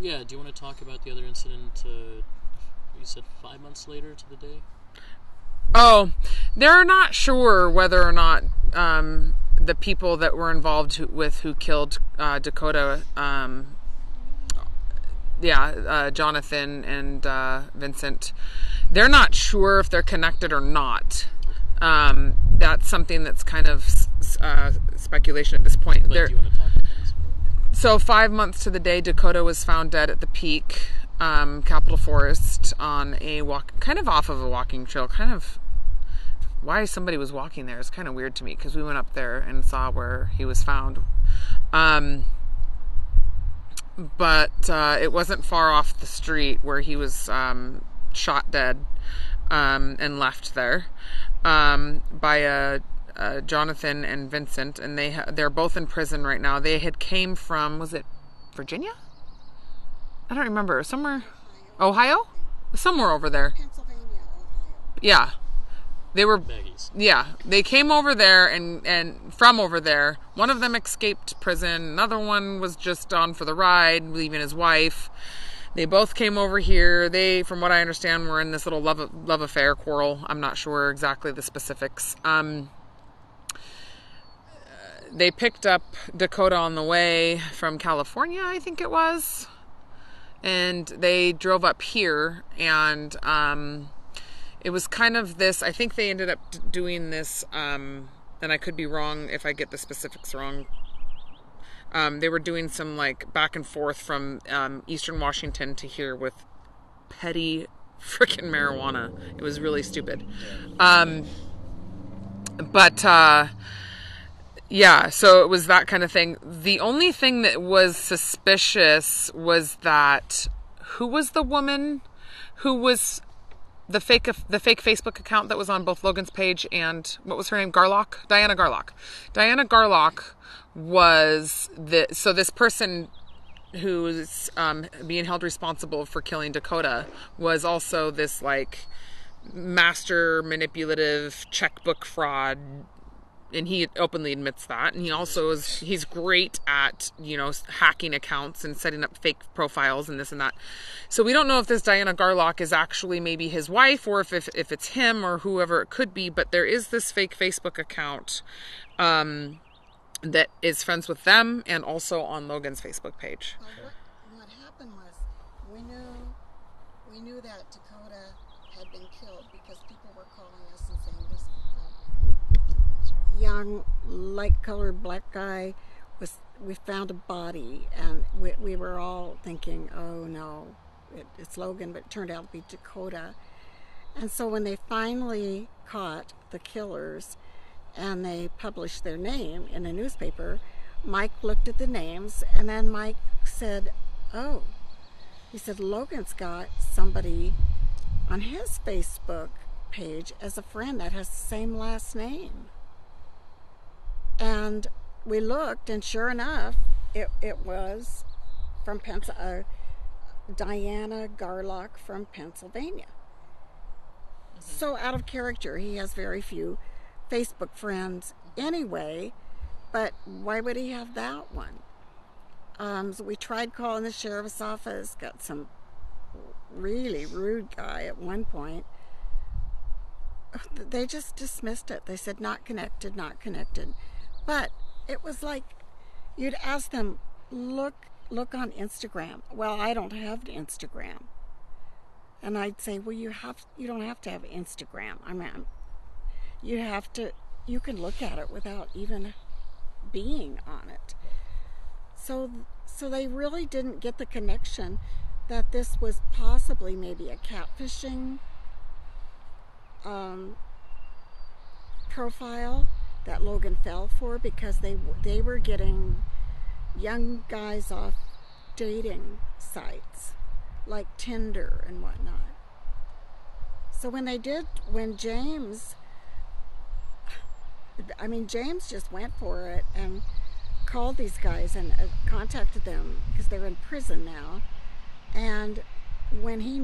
Yeah. Do you want to talk about the other incident? Uh, you said five months later to the day. Oh, they're not sure whether or not um, the people that were involved who, with who killed uh, Dakota. Um, yeah, uh, Jonathan and uh, Vincent, they're not sure if they're connected or not. Um, that's something that's kind of uh, speculation at this point. But They're- do you want to talk about this? so five months to the day, Dakota was found dead at the peak, um, Capitol Forest, on a walk, kind of off of a walking trail. Kind of why somebody was walking there is kind of weird to me because we went up there and saw where he was found. Um, but uh, it wasn't far off the street where he was um, shot dead um, and left there um, by a, uh, Jonathan and Vincent, and they ha- they're both in prison right now. They had came from was it Virginia? I don't remember somewhere, Ohio, somewhere over there. Pennsylvania, Ohio. Yeah, they were Maggie's. yeah, they came over there and and from over there. One of them escaped prison. Another one was just on for the ride, leaving his wife. They both came over here. They, from what I understand, were in this little love love affair quarrel. I'm not sure exactly the specifics. Um, they picked up Dakota on the way from California, I think it was, and they drove up here and. Um, it was kind of this i think they ended up doing this um and i could be wrong if i get the specifics wrong. Um, they were doing some like back and forth from um, eastern washington to here with petty freaking marijuana. It was really stupid. Um, but uh, yeah so it was that kind of thing. The only thing that was suspicious was that who was the woman who was the fake the fake Facebook account that was on both Logan's page and what was her name? Garlock? Diana Garlock. Diana Garlock was the so this person who's um, being held responsible for killing Dakota was also this like master manipulative checkbook fraud and he openly admits that. And he also is he's great at you know hacking accounts and setting up fake profiles and this and that. So we don't know if this diana garlock is actually maybe his wife or if, if, if it's him or whoever it could be but there is this fake facebook account um, that is friends with them and also on logan's facebook page. What, what happened was we knew we knew that Dakota had been killed because people were calling us and saying this young, light-colored black guy was. We found a body, and we, we were all thinking, "Oh no, it, it's Logan," but it turned out to be Dakota. And so when they finally caught the killers, and they published their name in a newspaper, Mike looked at the names, and then Mike said, "Oh." He said Logan's got somebody on his Facebook page as a friend that has the same last name. And we looked, and sure enough, it, it was from uh, Diana Garlock from Pennsylvania. So out of character, he has very few Facebook friends anyway, but why would he have that one? Um, so we tried calling the sheriff's office, got some really rude guy at one point. They just dismissed it. They said not connected, not connected. But it was like you'd ask them, look look on Instagram. Well, I don't have Instagram. And I'd say, well, you have you don't have to have Instagram. I mean, you have to you can look at it without even being on it. So so they really didn't get the connection that this was possibly maybe a catfishing um, profile that Logan fell for because they they were getting young guys off dating sites like Tinder and whatnot. So when they did, when James, I mean James just went for it and called these guys and uh, contacted them because they're in prison now. And when he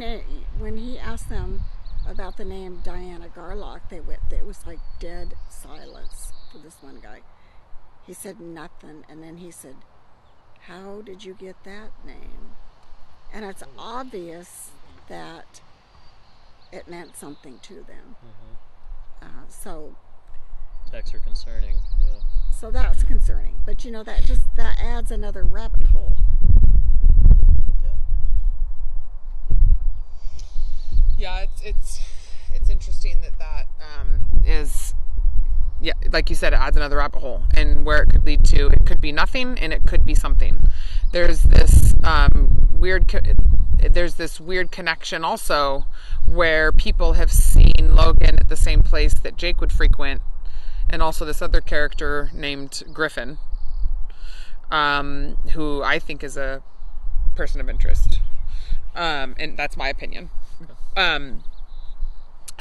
when he asked them about the name Diana Garlock, they went. It was like dead silence for this one guy. He said nothing, and then he said, "How did you get that name?" And it's obvious that it meant something to them. Uh, so Texts are concerning. Yeah. so that's concerning. But you know that just that adds another rabbit hole. It's it's interesting that that um, is yeah like you said it adds another rabbit hole. And where it could lead to it could be nothing and it could be something. There's this um, weird co- there's this weird connection also where people have seen logan at the same place that jake would frequent and also this other character named griffin um, who i think is a person of interest. Um, and that's my opinion um,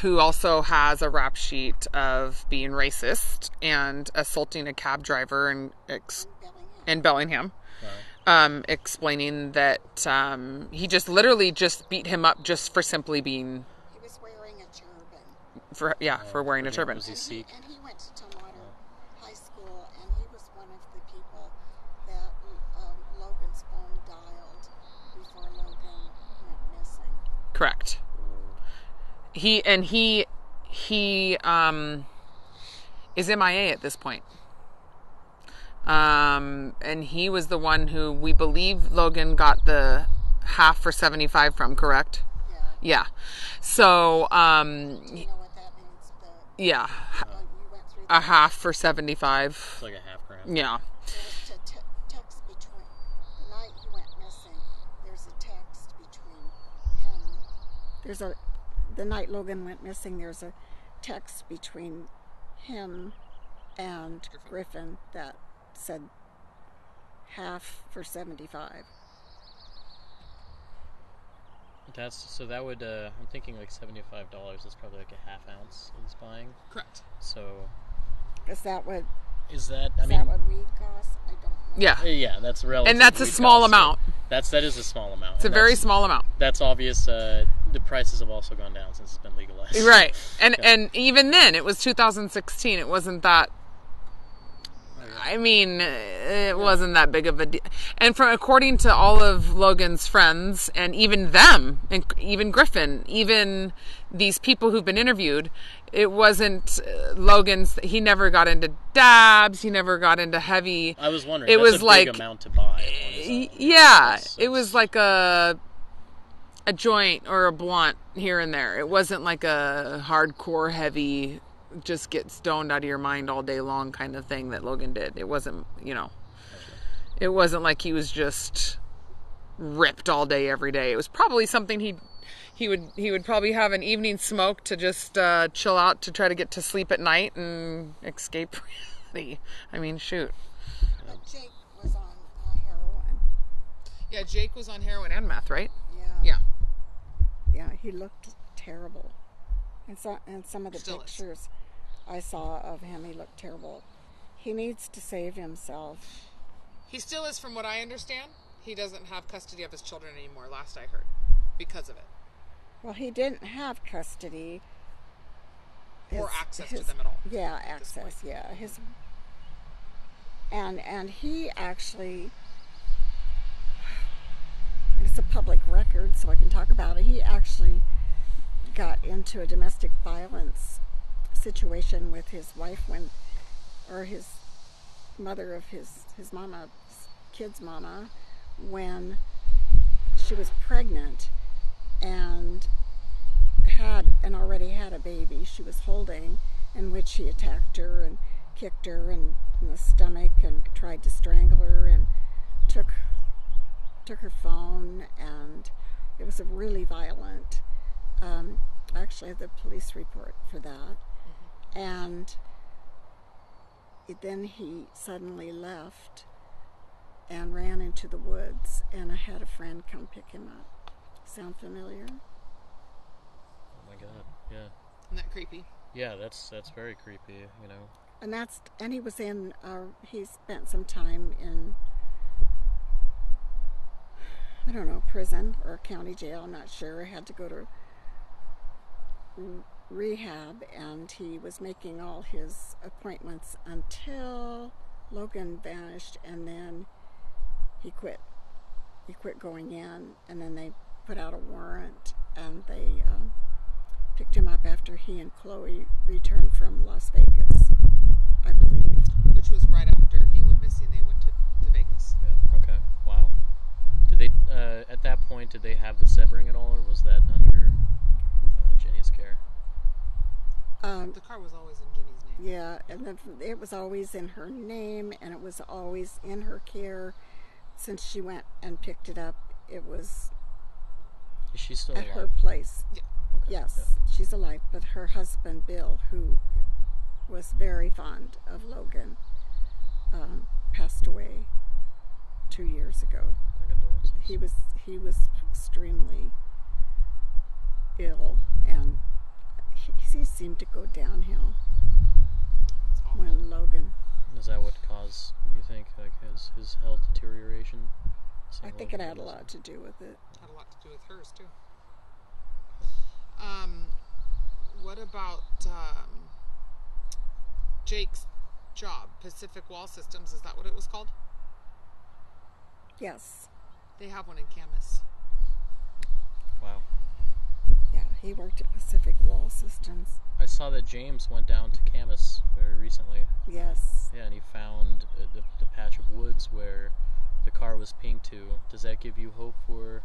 who also has a rap sheet of being racist and assaulting a cab driver in, ex- Bellingham. in Bellingham. Um, explaining that um, he just literally just beat him up just for simply being He was wearing a turban. for yeah for wearing a turban. was he And Sikh? and he went to Tumwater High School, and he was one of the people that um, Logan's phone dialed before Logan went missing. Correct. He and he he um is MIA at this point. Um and he was the one who we believe Logan got the half for 75 from, correct? Yeah. Yeah. So um you know means? Yeah, oh, you went through a half for 75. It's like a half gram. Yeah. There was a te- text between the night he went missing. There's a text between him. There's a the night Logan went missing. There's a text between him and Griffin that said half for seventy five. That's so that would uh, I'm thinking like seventy five dollars is probably like a half ounce he's buying. Correct. So Is that what is that? I mean that what weed costs? I don't know. Yeah. uh, yeah that's relative. And that's a small cost, so amount. That's that is a small amount. It's a and very small amount. That's obvious. Uh, the prices have also gone down since it's been legalized. Right. And Yeah. and even then it was 2016. It wasn't that I mean, it wasn't that big of a deal. And from according to all of Logan's friends, and even them, and even Griffin, even these people who've been interviewed, it wasn't uh, Logan's. He never got into dabs. He never got into heavy. I was wondering. It was a like- big amount to buy. on his Y- own. Yeah, That's- it was like a a joint or a blunt here and there. It wasn't like a hardcore heavy just get stoned out of your mind all day long kind of thing that Logan did. It wasn't, you know. It wasn't like he was just ripped all day every day. It was probably something he he would he would probably have an evening smoke to just uh, chill out to try to get to sleep at night and escape reality. I mean, shoot. But Jake was on uh, heroin. Yeah, Jake was on heroin and meth, right? Yeah. Yeah. Yeah, he looked terrible. And so, and some of the Still is. pictures I saw of him, he looked terrible. He needs to save himself. He still is, from what I understand. He doesn't have custody of his children anymore, last I heard, because of it. Well, he didn't have custody. Or His- access to them at all. Yeah, access. Yeah, his. And and he actually. It's a public record, so I can talk about it. He actually got into a domestic violence situation with his wife when, or his mother of his his mama, kid's mama, when she was pregnant, and had and already had a baby she was holding, in which he attacked her and kicked her in, in the stomach and tried to strangle her and took took her phone and it was a really violent. Um, I actually have the police report for that, and it- then he suddenly left and ran into the woods, and I had a friend come pick him up. Sound familiar? Oh my god. Yeah. Isn't that creepy? Yeah. That's that's very creepy. You know. and that's and he was in uh, he spent some time in I don't know prison or county jail I'm not sure had to go to rehab and he was making all his appointments until Logan vanished and then he quit he quit going in and then they put out a warrant and they um, picked him up after he and Chloe returned from Las Vegas I believe. Which was right after he went missing. They went to, to Vegas. Yeah. Okay. Wow. Did they uh, at that point? Did they have the Sebring at all, or was that under uh, Jenny's care? Um, The car was always in Jenny's name. yeah, and then it was always in her name, and it was always in her care. Since she went and picked it up, it was Is she still at alive? her place. Yeah. Okay, Yes, she's alive, but her husband Bill, who was very fond of Logan, um, passed away two years ago. yeah. He was he was extremely ill, and he, he seemed to go downhill when Logan. Is that what caused, do you think, like his, his health deterioration? I think it had a lot to do with it. had a lot to do with hers too. Um, what about um, Jake's job, Pacific Wall Systems? Is that what it was called? Yes, They have one in Camas. Wow. yeah, he worked at Pacific Wall Systems. I saw that James went down to Camas very recently. Yes, Yeah, and he found uh, the, the patch of woods where the car was pinged to. Does that give you hope for,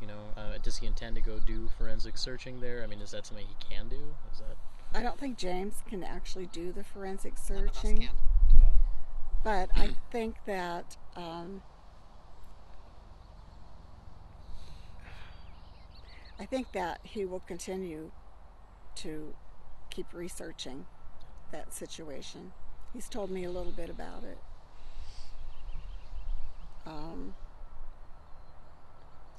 you know, uh, does he intend to go do forensic searching there? I mean, is that something he can do? Is that I don't think James can actually do the forensic None of us searching. can. But I think that um, I think that he will continue to keep researching that situation. He's told me a little bit about it. Um,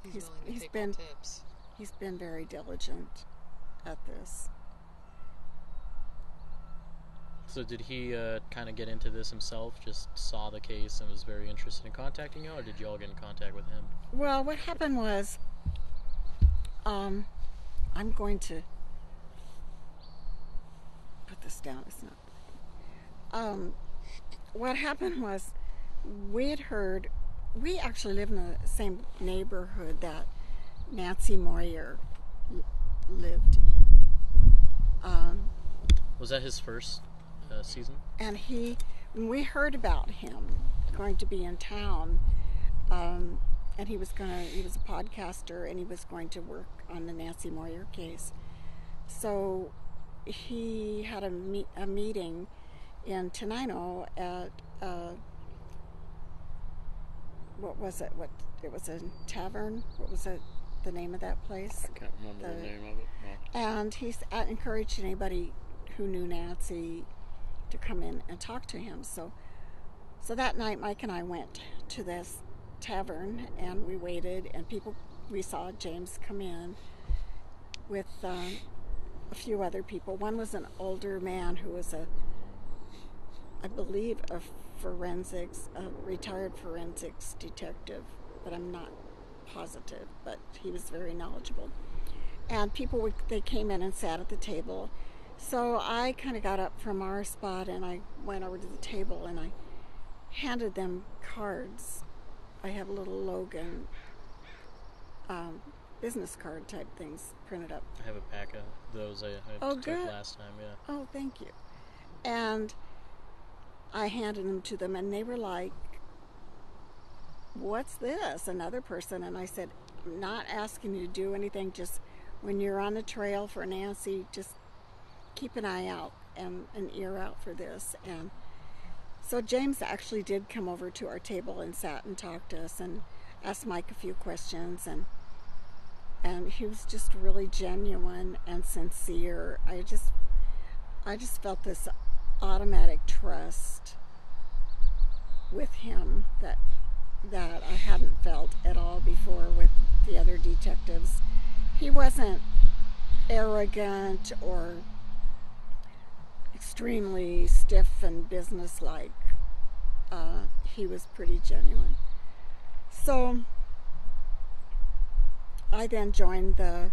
He's, He's- willing to he's take been- all tips. he's been very diligent at this. so? Did he uh, kind of get into this himself? Just saw the case and was very interested in contacting you, or did you all get in contact with him? Well, what happened was, um, I'm going to put this down. It's not. Um, what happened was, we had heard. We actually live in the same neighborhood that Nancy Moyer lived in. Um, Was that his first uh, season? and he when we heard about him going to be in town um, and he was gonna he was a podcaster and he was going to work on the nancy moyer case so he had a, meet, a meeting in tenino at uh, what was it what it was a tavern what was it the name of that place I can't remember the, The- name of it. No. and he's uh, encouraged anybody who knew Nancy to come in and talk to him. So, so that night, Mike and I went to this tavern and we waited, and people we saw James come in with um, a few other people. One was an older man who was a, I believe, a forensics, a retired forensics detective, but I'm not positive. But he was very knowledgeable and people would, they came in and sat at the table so i kind of got up from our spot and i went over to the table and i handed them cards i have little logan um, business card type things printed up I have a pack of those I, I Oh, took good. last time. Yeah. oh thank you and i handed them to them and they were like what's this? Another person and i said i'm not asking you to do anything just when you're on the trail for nancy just keep an eye out and an ear out for this. And so james actually did come over to our table and sat and talked to us and asked mike a few questions and and he was just really genuine and sincere. I just i just felt this automatic trust with him that that I hadn't felt at all before with the other detectives. He wasn't arrogant or extremely stiff and businesslike. Uh, he was pretty genuine. So I then joined the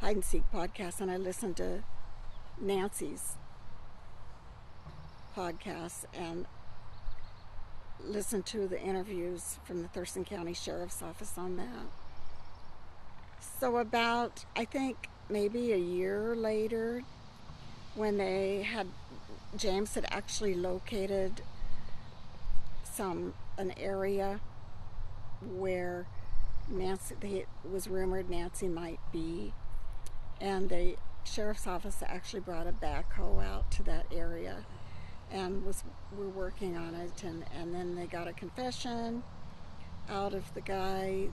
Hide and Seek podcast and I listened to Nancy's podcast and listen to the interviews from the Thurston County Sheriff's Office on that. So, about, I think, maybe a year later, when they had, James had actually located some, an area where Nancy, they, was rumored Nancy might be. and the sheriff's office actually brought a backhoe out to that area and was were working on it and, and then they got a confession out of the guy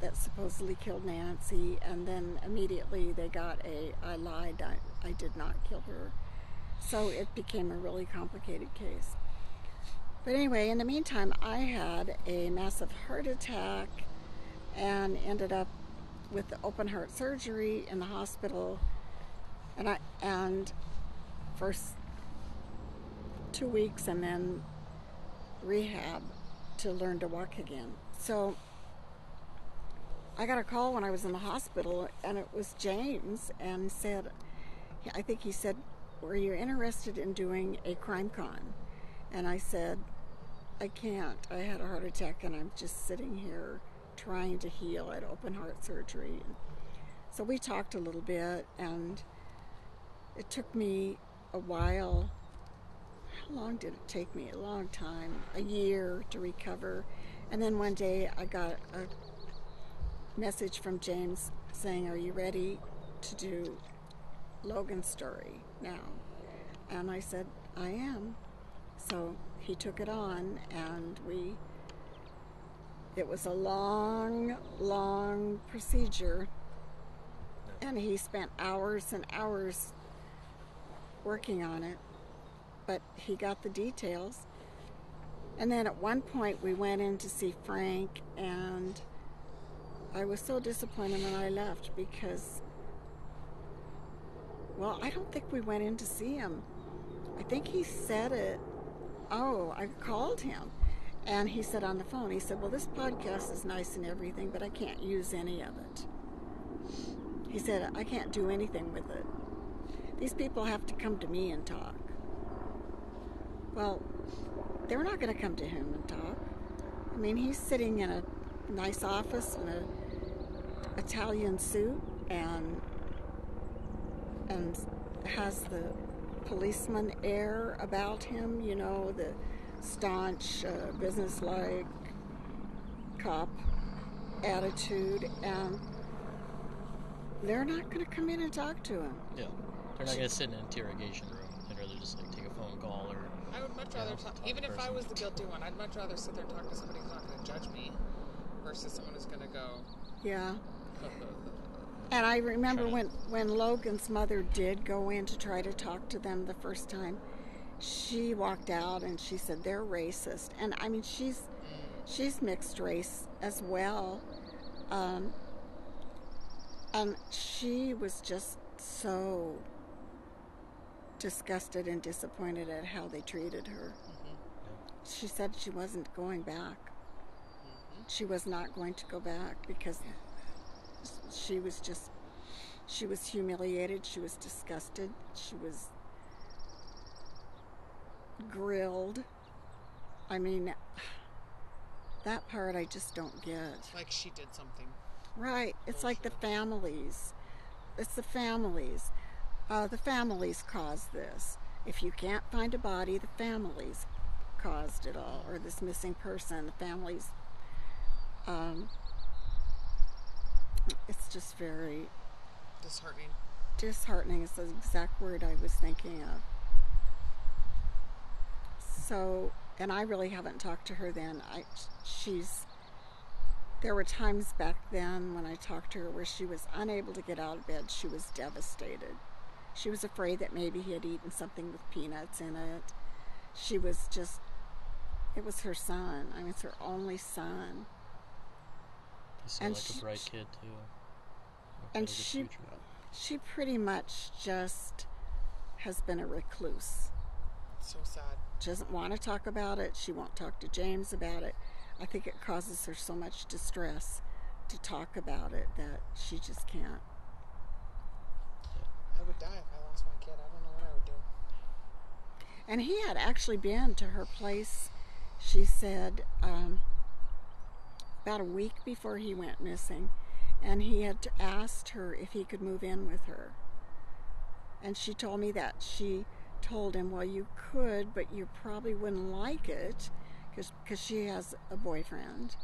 that supposedly killed Nancy and then immediately they got a I lied I, I did not kill her. So it became a really complicated case. But anyway in the meantime I had a massive heart attack and ended up with the open heart surgery in the hospital. And I and first two weeks and then rehab to learn to walk again. So I got a call when I was in the hospital, and it was James, and said, I think he said, "Were you interested in doing a crime con?" And I said, "I can't. I had a heart attack, and I'm just sitting here trying to heal at open heart surgery." So we talked a little bit, and it took me a while how long did it take me? A long time, a year to recover. And then one day I got a message from James saying, Are you ready to do Logan's story now? And I said, I am. So he took it on, and we, it was a long, long procedure. And he spent hours and hours working on it but he got the details. And then at one point we went in to see Frank, and I was so disappointed when I left because, well, I don't think we went in to see him. I think he said it. Oh, I called him. And he said on the phone, he said, Well, this podcast is nice and everything, but I can't use any of it. He said, I can't do anything with it. These people have to come to me and talk. Well, they're not going to come to him and talk. I mean, he's sitting in a nice office in an Italian suit and and has the policeman air about him, you know, the staunch, uh, businesslike cop attitude, and they're not going to come in and talk to him. Yeah, they're not going to sit in interrogation room. They'd rather just like take a phone call or I would much rather talk, even if I was the guilty one, I'd much rather sit there and talk to somebody who's not going to judge me versus someone who's going to go. Yeah. And I remember when, when Logan's mother did go in to try to talk to them the first time, she walked out and she said they're racist. And I mean, she's she's mixed race as well, um, and she was just so disgusted and disappointed at how they treated her. Mm-hmm. She said she wasn't going back. Mm-hmm. She was not going to go back because she was just, she was humiliated, she was disgusted, she was grilled. I mean, that part I just don't get. Like she did something. Right. It's like the families. It's the families. Uh, the families caused this. If you can't find a body, the families caused it all, or this missing person. The families. Um, it's just very disheartening. Disheartening is the exact word I was thinking of. So, and I really haven't talked to her then. I, she's. There were times back then when I talked to her where she was unable to get out of bed. She was devastated. She was afraid that maybe he had eaten something with peanuts in it. She was just, it was her son. I mean, it's her only son. He seemed and like she, a bright kid, too. And she, future. she pretty much just has been a recluse. So sad. She doesn't want to talk about it. She won't talk to James about it. I think it causes her so much distress to talk about it that she just can't would die if I lost my kid. I don't know what I would do. And he had actually been to her place, she said, um, about a week before he went missing. And he had asked her if he could move in with her. And she told me that. She told him, Well, you could, but you probably wouldn't like it because she has a boyfriend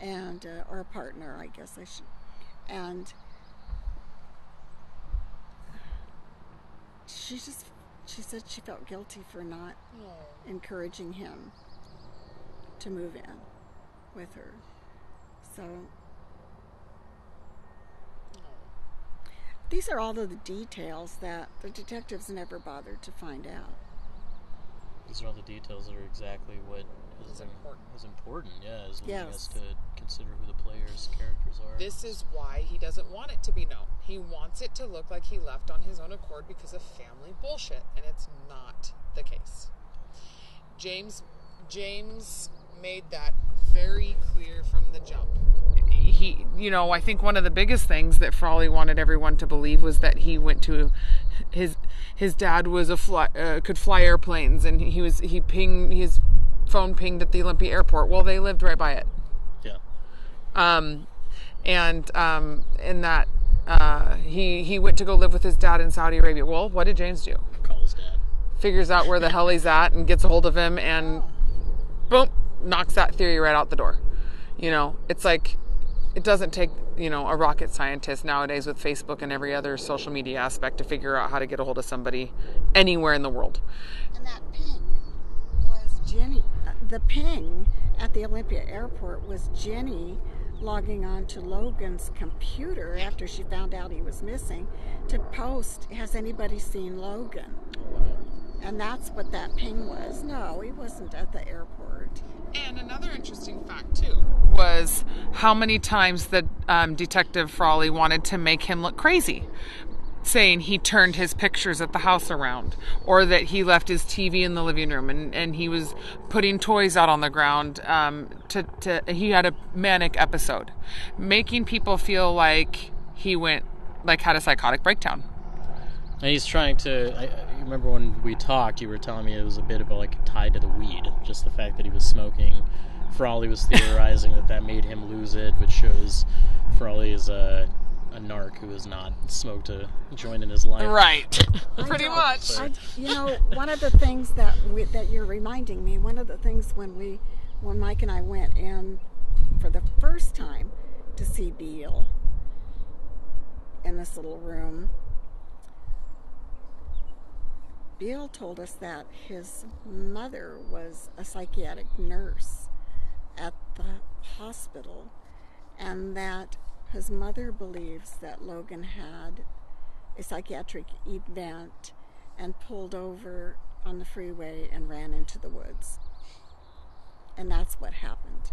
and uh, or a partner, I guess I should. And she just she said she felt guilty for not oh. encouraging him to move in with her. So these are all of the details that the detectives never bothered to find out. These are all the details that are exactly what is Is important. Is important, yeah, is leading Yes. us to consider who the players' characters are. This is why he doesn't want it to be known. He wants it to look like he left on his own accord because of family bullshit, and it's not the case. James James made that very clear from the jump. He, you know, I think one of the biggest things that Frawley wanted everyone to believe was that he went to his his dad was a fly, uh, could fly airplanes, and he was he pinged his phone pinged at the Olympia airport. Well, they lived right by it yeah. um, and um, in that uh, he he went to go live with his dad in Saudi Arabia. Well, what did James do? Call his dad. Figures out where the hell he's at and gets a hold of him and boom, knocks that theory right out the door. You know, it's like it doesn't take you know a rocket scientist nowadays with Facebook and every other social media aspect to figure out how to get a hold of somebody anywhere in the world. And that ping was Jenny. The ping at the Olympia airport was Jenny logging on to Logan's computer after she found out he was missing to post, Has anybody seen Logan? And that's what that ping was. No, he wasn't at the airport. And another interesting fact too was how many times that um, Detective Frawley wanted to make him look crazy, saying he turned his pictures at the house around, or that he left his TV in the living room and, and he was putting toys out on the ground. Um, to, to he had a manic episode, making people feel like he went like had a psychotic breakdown. And he's trying to. I, I remember when we talked, you were telling me it was a bit about like tied to the weed. Just the fact that he was smoking. Frawley was theorizing that that made him lose it, which shows Frawley is a, a narc who has not smoked a joint in his life. Right, pretty don't- much. I, you know, one of the things that we, that you're reminding me, one of the things when we, when Mike and I went in for the first time to see Beale in this little room, Beale told us that his mother was a psychiatric nurse at the hospital, and that his mother believes that Logan had a psychiatric event and pulled over on the freeway and ran into the woods. And that's what happened.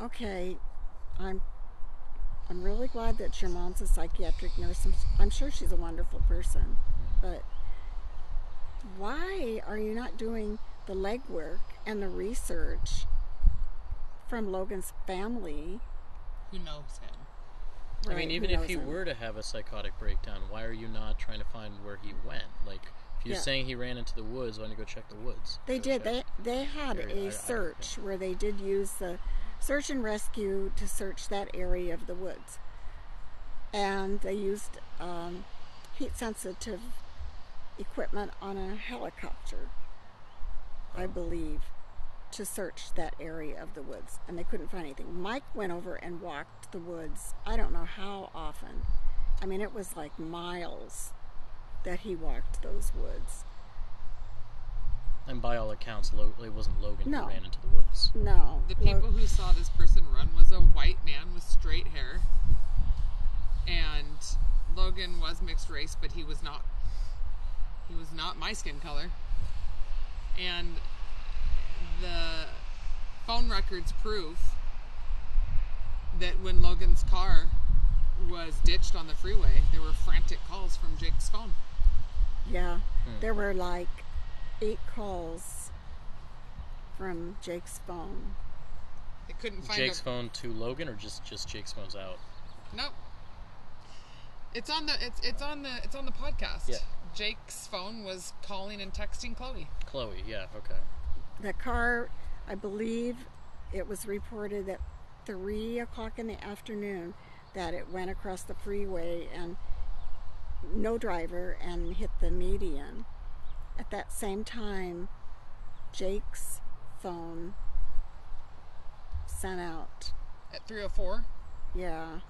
Okay, I'm I'm really glad that your mom's a psychiatric nurse. I'm, I'm sure she's a wonderful person, mm. but why are you not doing the legwork and the research from Logan's family? Who knows him? I mean, even if he him? were to have a psychotic breakdown, why are you not trying to find where he went? Like, if you're Yeah. saying he ran into the woods, why don't you go check the woods? They Go did. They they had I- I a search where they did use the search and rescue to search that area of the woods, and they used um, heat sensitive equipment on a helicopter, I believe, to search that area of the woods, and they couldn't find anything. Mike went over and walked the woods. I don't know how often. I mean, it was like miles that he walked those woods. And by all accounts, Lo- it wasn't Logan No. who ran into the woods. No, The Lo- people who saw this person run was a white man with straight hair. And Logan was mixed race, but he was not he was not my skin color. And the phone records prove that when Logan's car was ditched on the freeway, there were frantic calls from Jake's phone. Yeah, Hmm. there were like eight calls from Jake's phone. They couldn't find Jake's a, phone to Logan, or just just Jake's phone's out? Nope. It's on the it's it's on the it's on the podcast. Yeah. Jake's phone was calling and texting Chloe. Chloe, yeah, okay. The car, I believe, it was reported at three o'clock in the afternoon that it went across the freeway and no driver and hit the median. At that same time, Jake's phone sent out, At 304. yeah,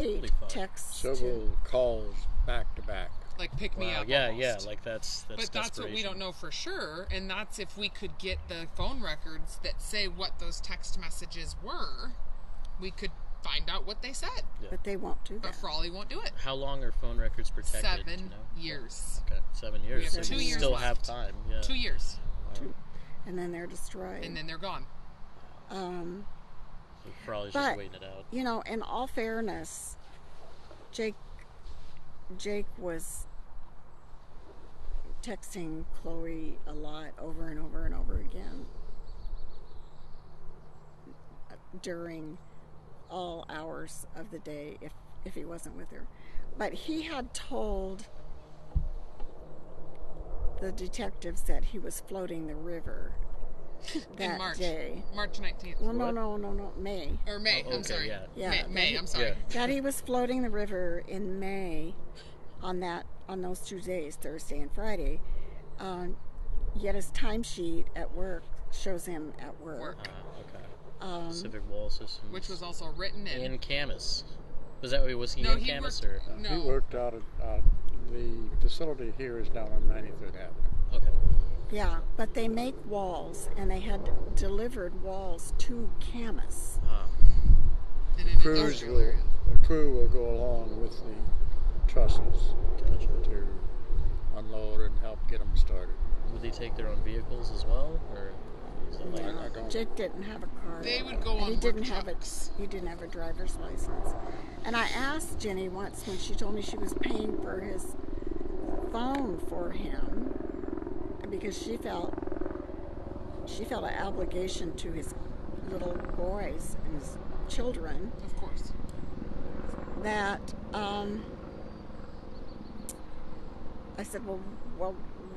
eight Holy fuck. texts. to- Several calls back to back. Like pick me Wow, up. yeah, almost. yeah, like that's that's but that's what we don't know for sure, and that's if we could get the phone records that say what those text messages were, we could find out what they said. But they won't do But that. Frawley won't do it. How long are phone records protected? Seven you know? years. Okay, seven years. have so two you years still have time. Yeah. Two years, And then they're destroyed. and then they're gone. um, So Frawley's But- just waiting it out. you know, in all fairness, Jake Jake was texting Chloe a lot over and over and over again uh, during all hours of the day if if he wasn't with her. But he had told the detectives that he was floating the river that in March. day. March 19th. Well, no, no, no, no, May. Or May, Oh, I'm sorry. yeah. Yeah, May, May he- I'm sorry. Yeah. that he was floating the river in May on that on those two days, Thursday and Friday. Um, yet his timesheet at work shows him at work. Work. Uh, okay. Um, Pacific Wall Systems. Which was also written in. in Camas. Was that was he no, in he Camas worked. or? no. He worked out at uh, the facility here is down on 93rd Avenue. Okay. yeah, but they make walls, and they had delivered walls to Camas. Ah, Crews will, area. the crew will go along with the trusses gotcha. to unload and help get them started. Would they take their own vehicles as well, or is it like? I don't- Jake didn't have a car. They would go and on he work didn't have trucks. He didn't have a driver's license. And I asked Jenny once when she told me she was paying for his phone for him because she felt she felt an obligation to his little boys and his children Of course. that um, I said, well, well,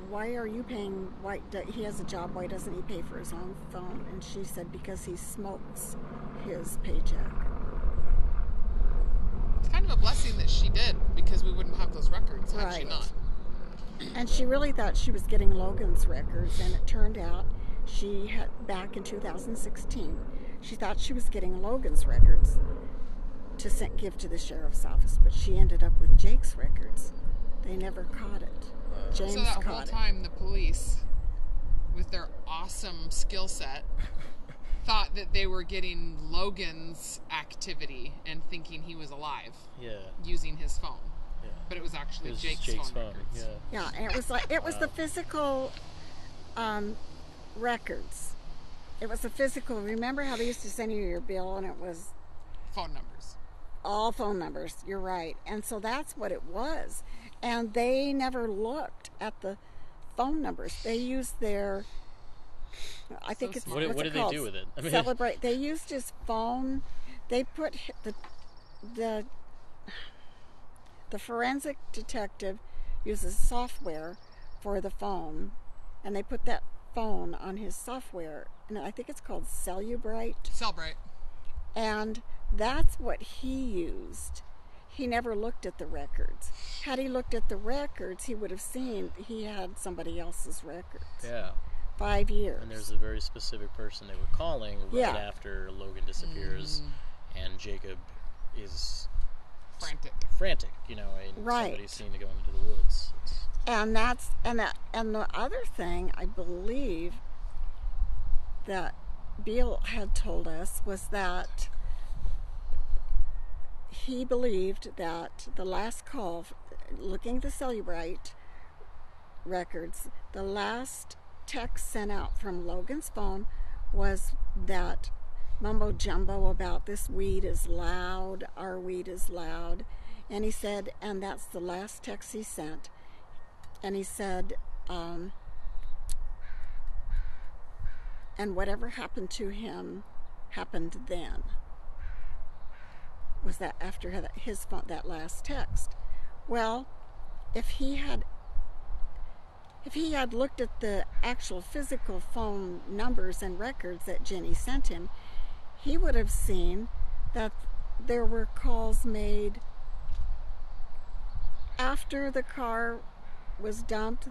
why are you paying? Why do, he has a job? Why doesn't he pay for his own phone? And she said because he smokes his paycheck. It's kind of a blessing that she did because we wouldn't have those records had she not. And she really thought she was getting Logan's records, and it turned out she had back in 2016. She thought she was getting Logan's records to send, give to the sheriff's office, but she ended up with Jake's records. They never caught it. James So that whole caught it. time, the police, with their awesome skill set, thought that they were getting Logan's activity and thinking he was alive Yeah. using his phone. Yeah. But it was actually It was Jake's, Jake's phone, phone. records. Yeah. Yeah, and it was like it was the physical um, records. It was the physical. Remember how they used to send you your bill, and it was Phone numbers. all phone numbers. You're right, and so that's what it was. And they never looked at the phone numbers. They used their. I think So it's. What what's what it did they called? do with it? I mean- Cellebrite. They used his phone. They put the the the forensic detective uses software for the phone, and they put that phone on his software, and I think it's called Cellebrite, Cellebrite. and that's what he used. He never looked at the records. Had he looked at the records, he would have seen he had somebody else's records. Yeah. Five years. And there's a very specific person they were calling right Yeah. after Logan disappears, mm. and Jacob is Frantic. frantic. You know, and Right. somebody's seen to go into the woods. It's, and that's and that and the other thing I believe that Beale had told us was that he believed that the last call, looking at the Cellebrite records, the last text sent out from Logan's phone was that mumbo jumbo about this weed is loud, our weed is loud. And he said, and that's the last text he sent. And he said, um, and whatever happened to him happened then. Was that after his phone, that last text? Well, if he had if he had looked at the actual physical phone numbers and records that Jenny sent him, he would have seen that there were calls made after the car was dumped,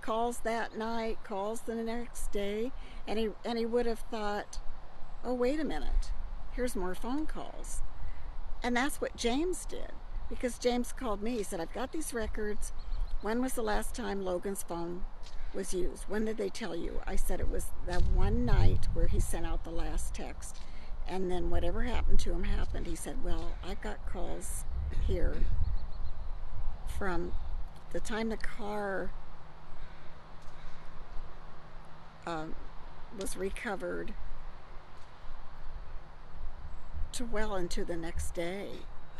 calls that night, calls the next day, and he and he would have thought, "Oh, wait a minute. Here's more phone calls." And that's what James did because James called me. He said, "I've got these records. when was the last time Logan's phone was used? When did they tell you? I said it was that one night where he sent out the last text. And then whatever happened to him happened. He said, Well, I got calls here from the time the car um, was recovered well into the next day.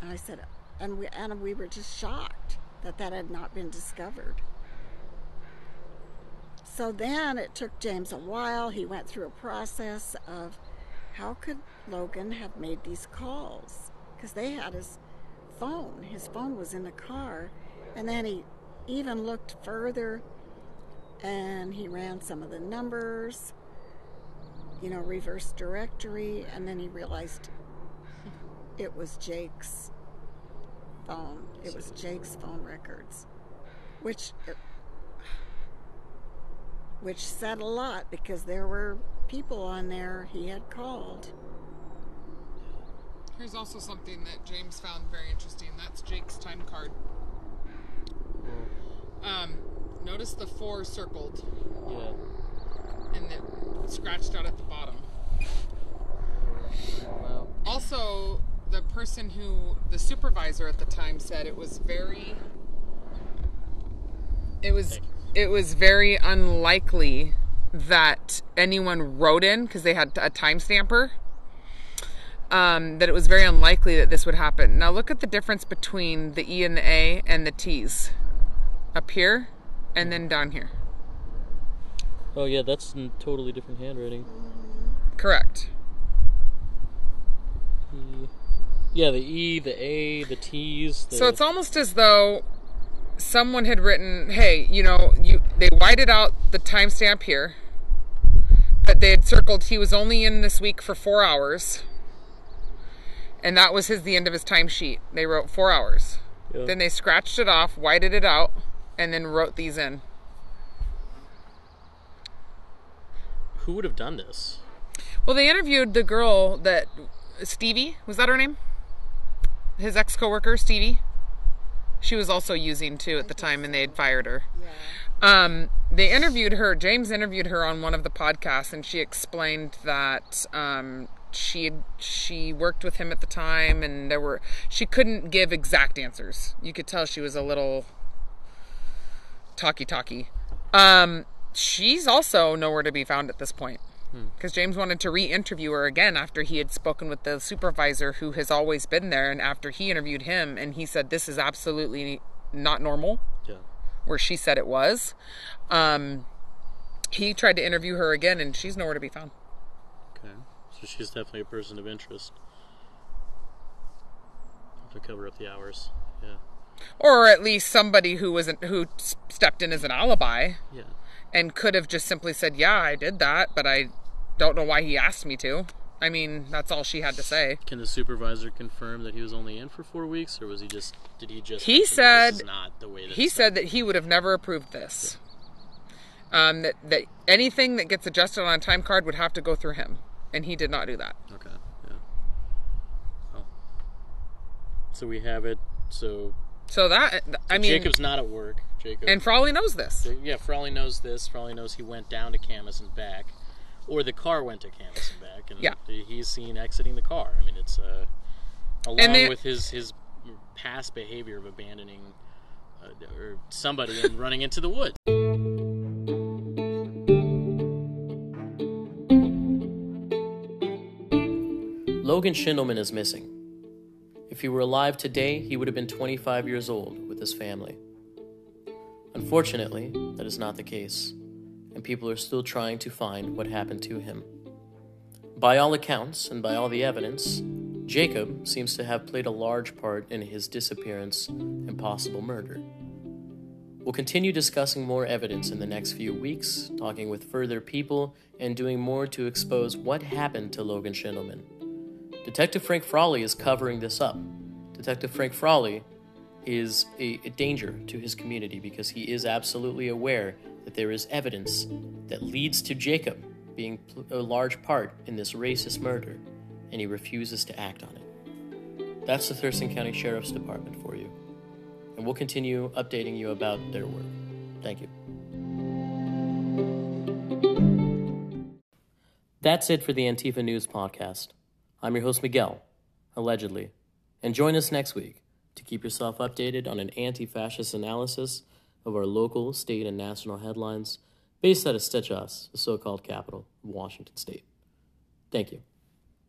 And I said, and we, and we were just shocked that that had not been discovered. So then it took James a while. He went through a process of how could Logan have made these calls? Because they had his phone. His phone was in the car. And then he even looked further and he ran some of the numbers, you know, reverse directory, and then he realized it was Jake's phone. It was Jake's phone records, which which said a lot because there were people on there he had called. Here's also something that James found very interesting. That's Jake's time card. Um, notice the four circled Yeah. and it scratched out at the bottom. Wow. Also, the person who, the supervisor at the time said it was very, it was, it was very unlikely that anyone wrote in because they had a time stamper. Um, that it was very unlikely that this would happen. Now look at the difference between the E and the A and the T's up here and then down here. Oh yeah, that's in totally different handwriting. Correct. E. Yeah, the E, the A, the T's. The, So it's almost as though someone had written, "Hey, you know, you they whited out the timestamp here, but they had circled he was only in this week for four hours, and that was his the end of his timesheet. They wrote four hours. Yeah. Then they scratched it off, whited it out, and then wrote these in. Who would have done this? Well, they interviewed the girl that Stevie was that her name? His ex coworker Stevie. She was also using too at the time, and they had fired her. Yeah. Um, they interviewed her. James interviewed her on one of the podcasts, and she explained that um, she had, she worked with him at the time, and there were she couldn't give exact answers. You could tell she was a little talky talky. Um, she's also nowhere to be found at this point because James wanted to re-interview her again after he had spoken with the supervisor who has always been there, and after he interviewed him, and he said this is absolutely not normal Yeah. where she said it was. Um, he tried to interview her again, and she's nowhere to be found. Okay. So she's definitely a person of interest. Have to cover up the hours. Yeah. Or at least somebody who wasn't who stepped in as an alibi Yeah. And could have just simply said, "Yeah, I did that, but I don't know why he asked me to." I mean, that's all she had to say. Can the supervisor confirm that he was only in for four weeks, or was he just? Did he just? He said- not the way that He said that he would have never approved this. Um, that that anything that gets adjusted on a time card would have to go through him, and he did not do that. Okay. Yeah. Well. So we have it. So So that I mean, Jacob's not at work. Jacob. and Frawley knows this. yeah, Frawley knows this. Frawley knows he went down to Camas and back, or the car went to Camas and back, and Yeah. he's seen exiting the car. I mean, it's uh, along they- with his his past behavior of abandoning uh, or somebody and running into the woods. Logan Schindelman is missing. If he were alive today, he would have been 25 years old with his family. Unfortunately, that is not the case, and people are still trying to find what happened to him. By all accounts, and by all the evidence, Jacob seems to have played a large part in his disappearance and possible murder. We'll continue discussing more evidence in the next few weeks, talking with further people, and doing more to expose what happened to Logan Schindelman. Detective Frank Frawley is covering this up. Detective Frank Frawley is a, a danger to his community because he is absolutely aware that there is evidence that leads to Jacob being a large part in this racist murder, and he refuses to act on it. That's the Thurston County Sheriff's Department for you. and we'll continue updating you about their work. Thank you. That's it for the Antifa News Podcast. I'm your host, Miguel, allegedly. And join us next week to keep yourself updated on an anti fascist analysis of our local, state, and national headlines based out of Steh-Chass, the so called capital of Washington State. Thank you.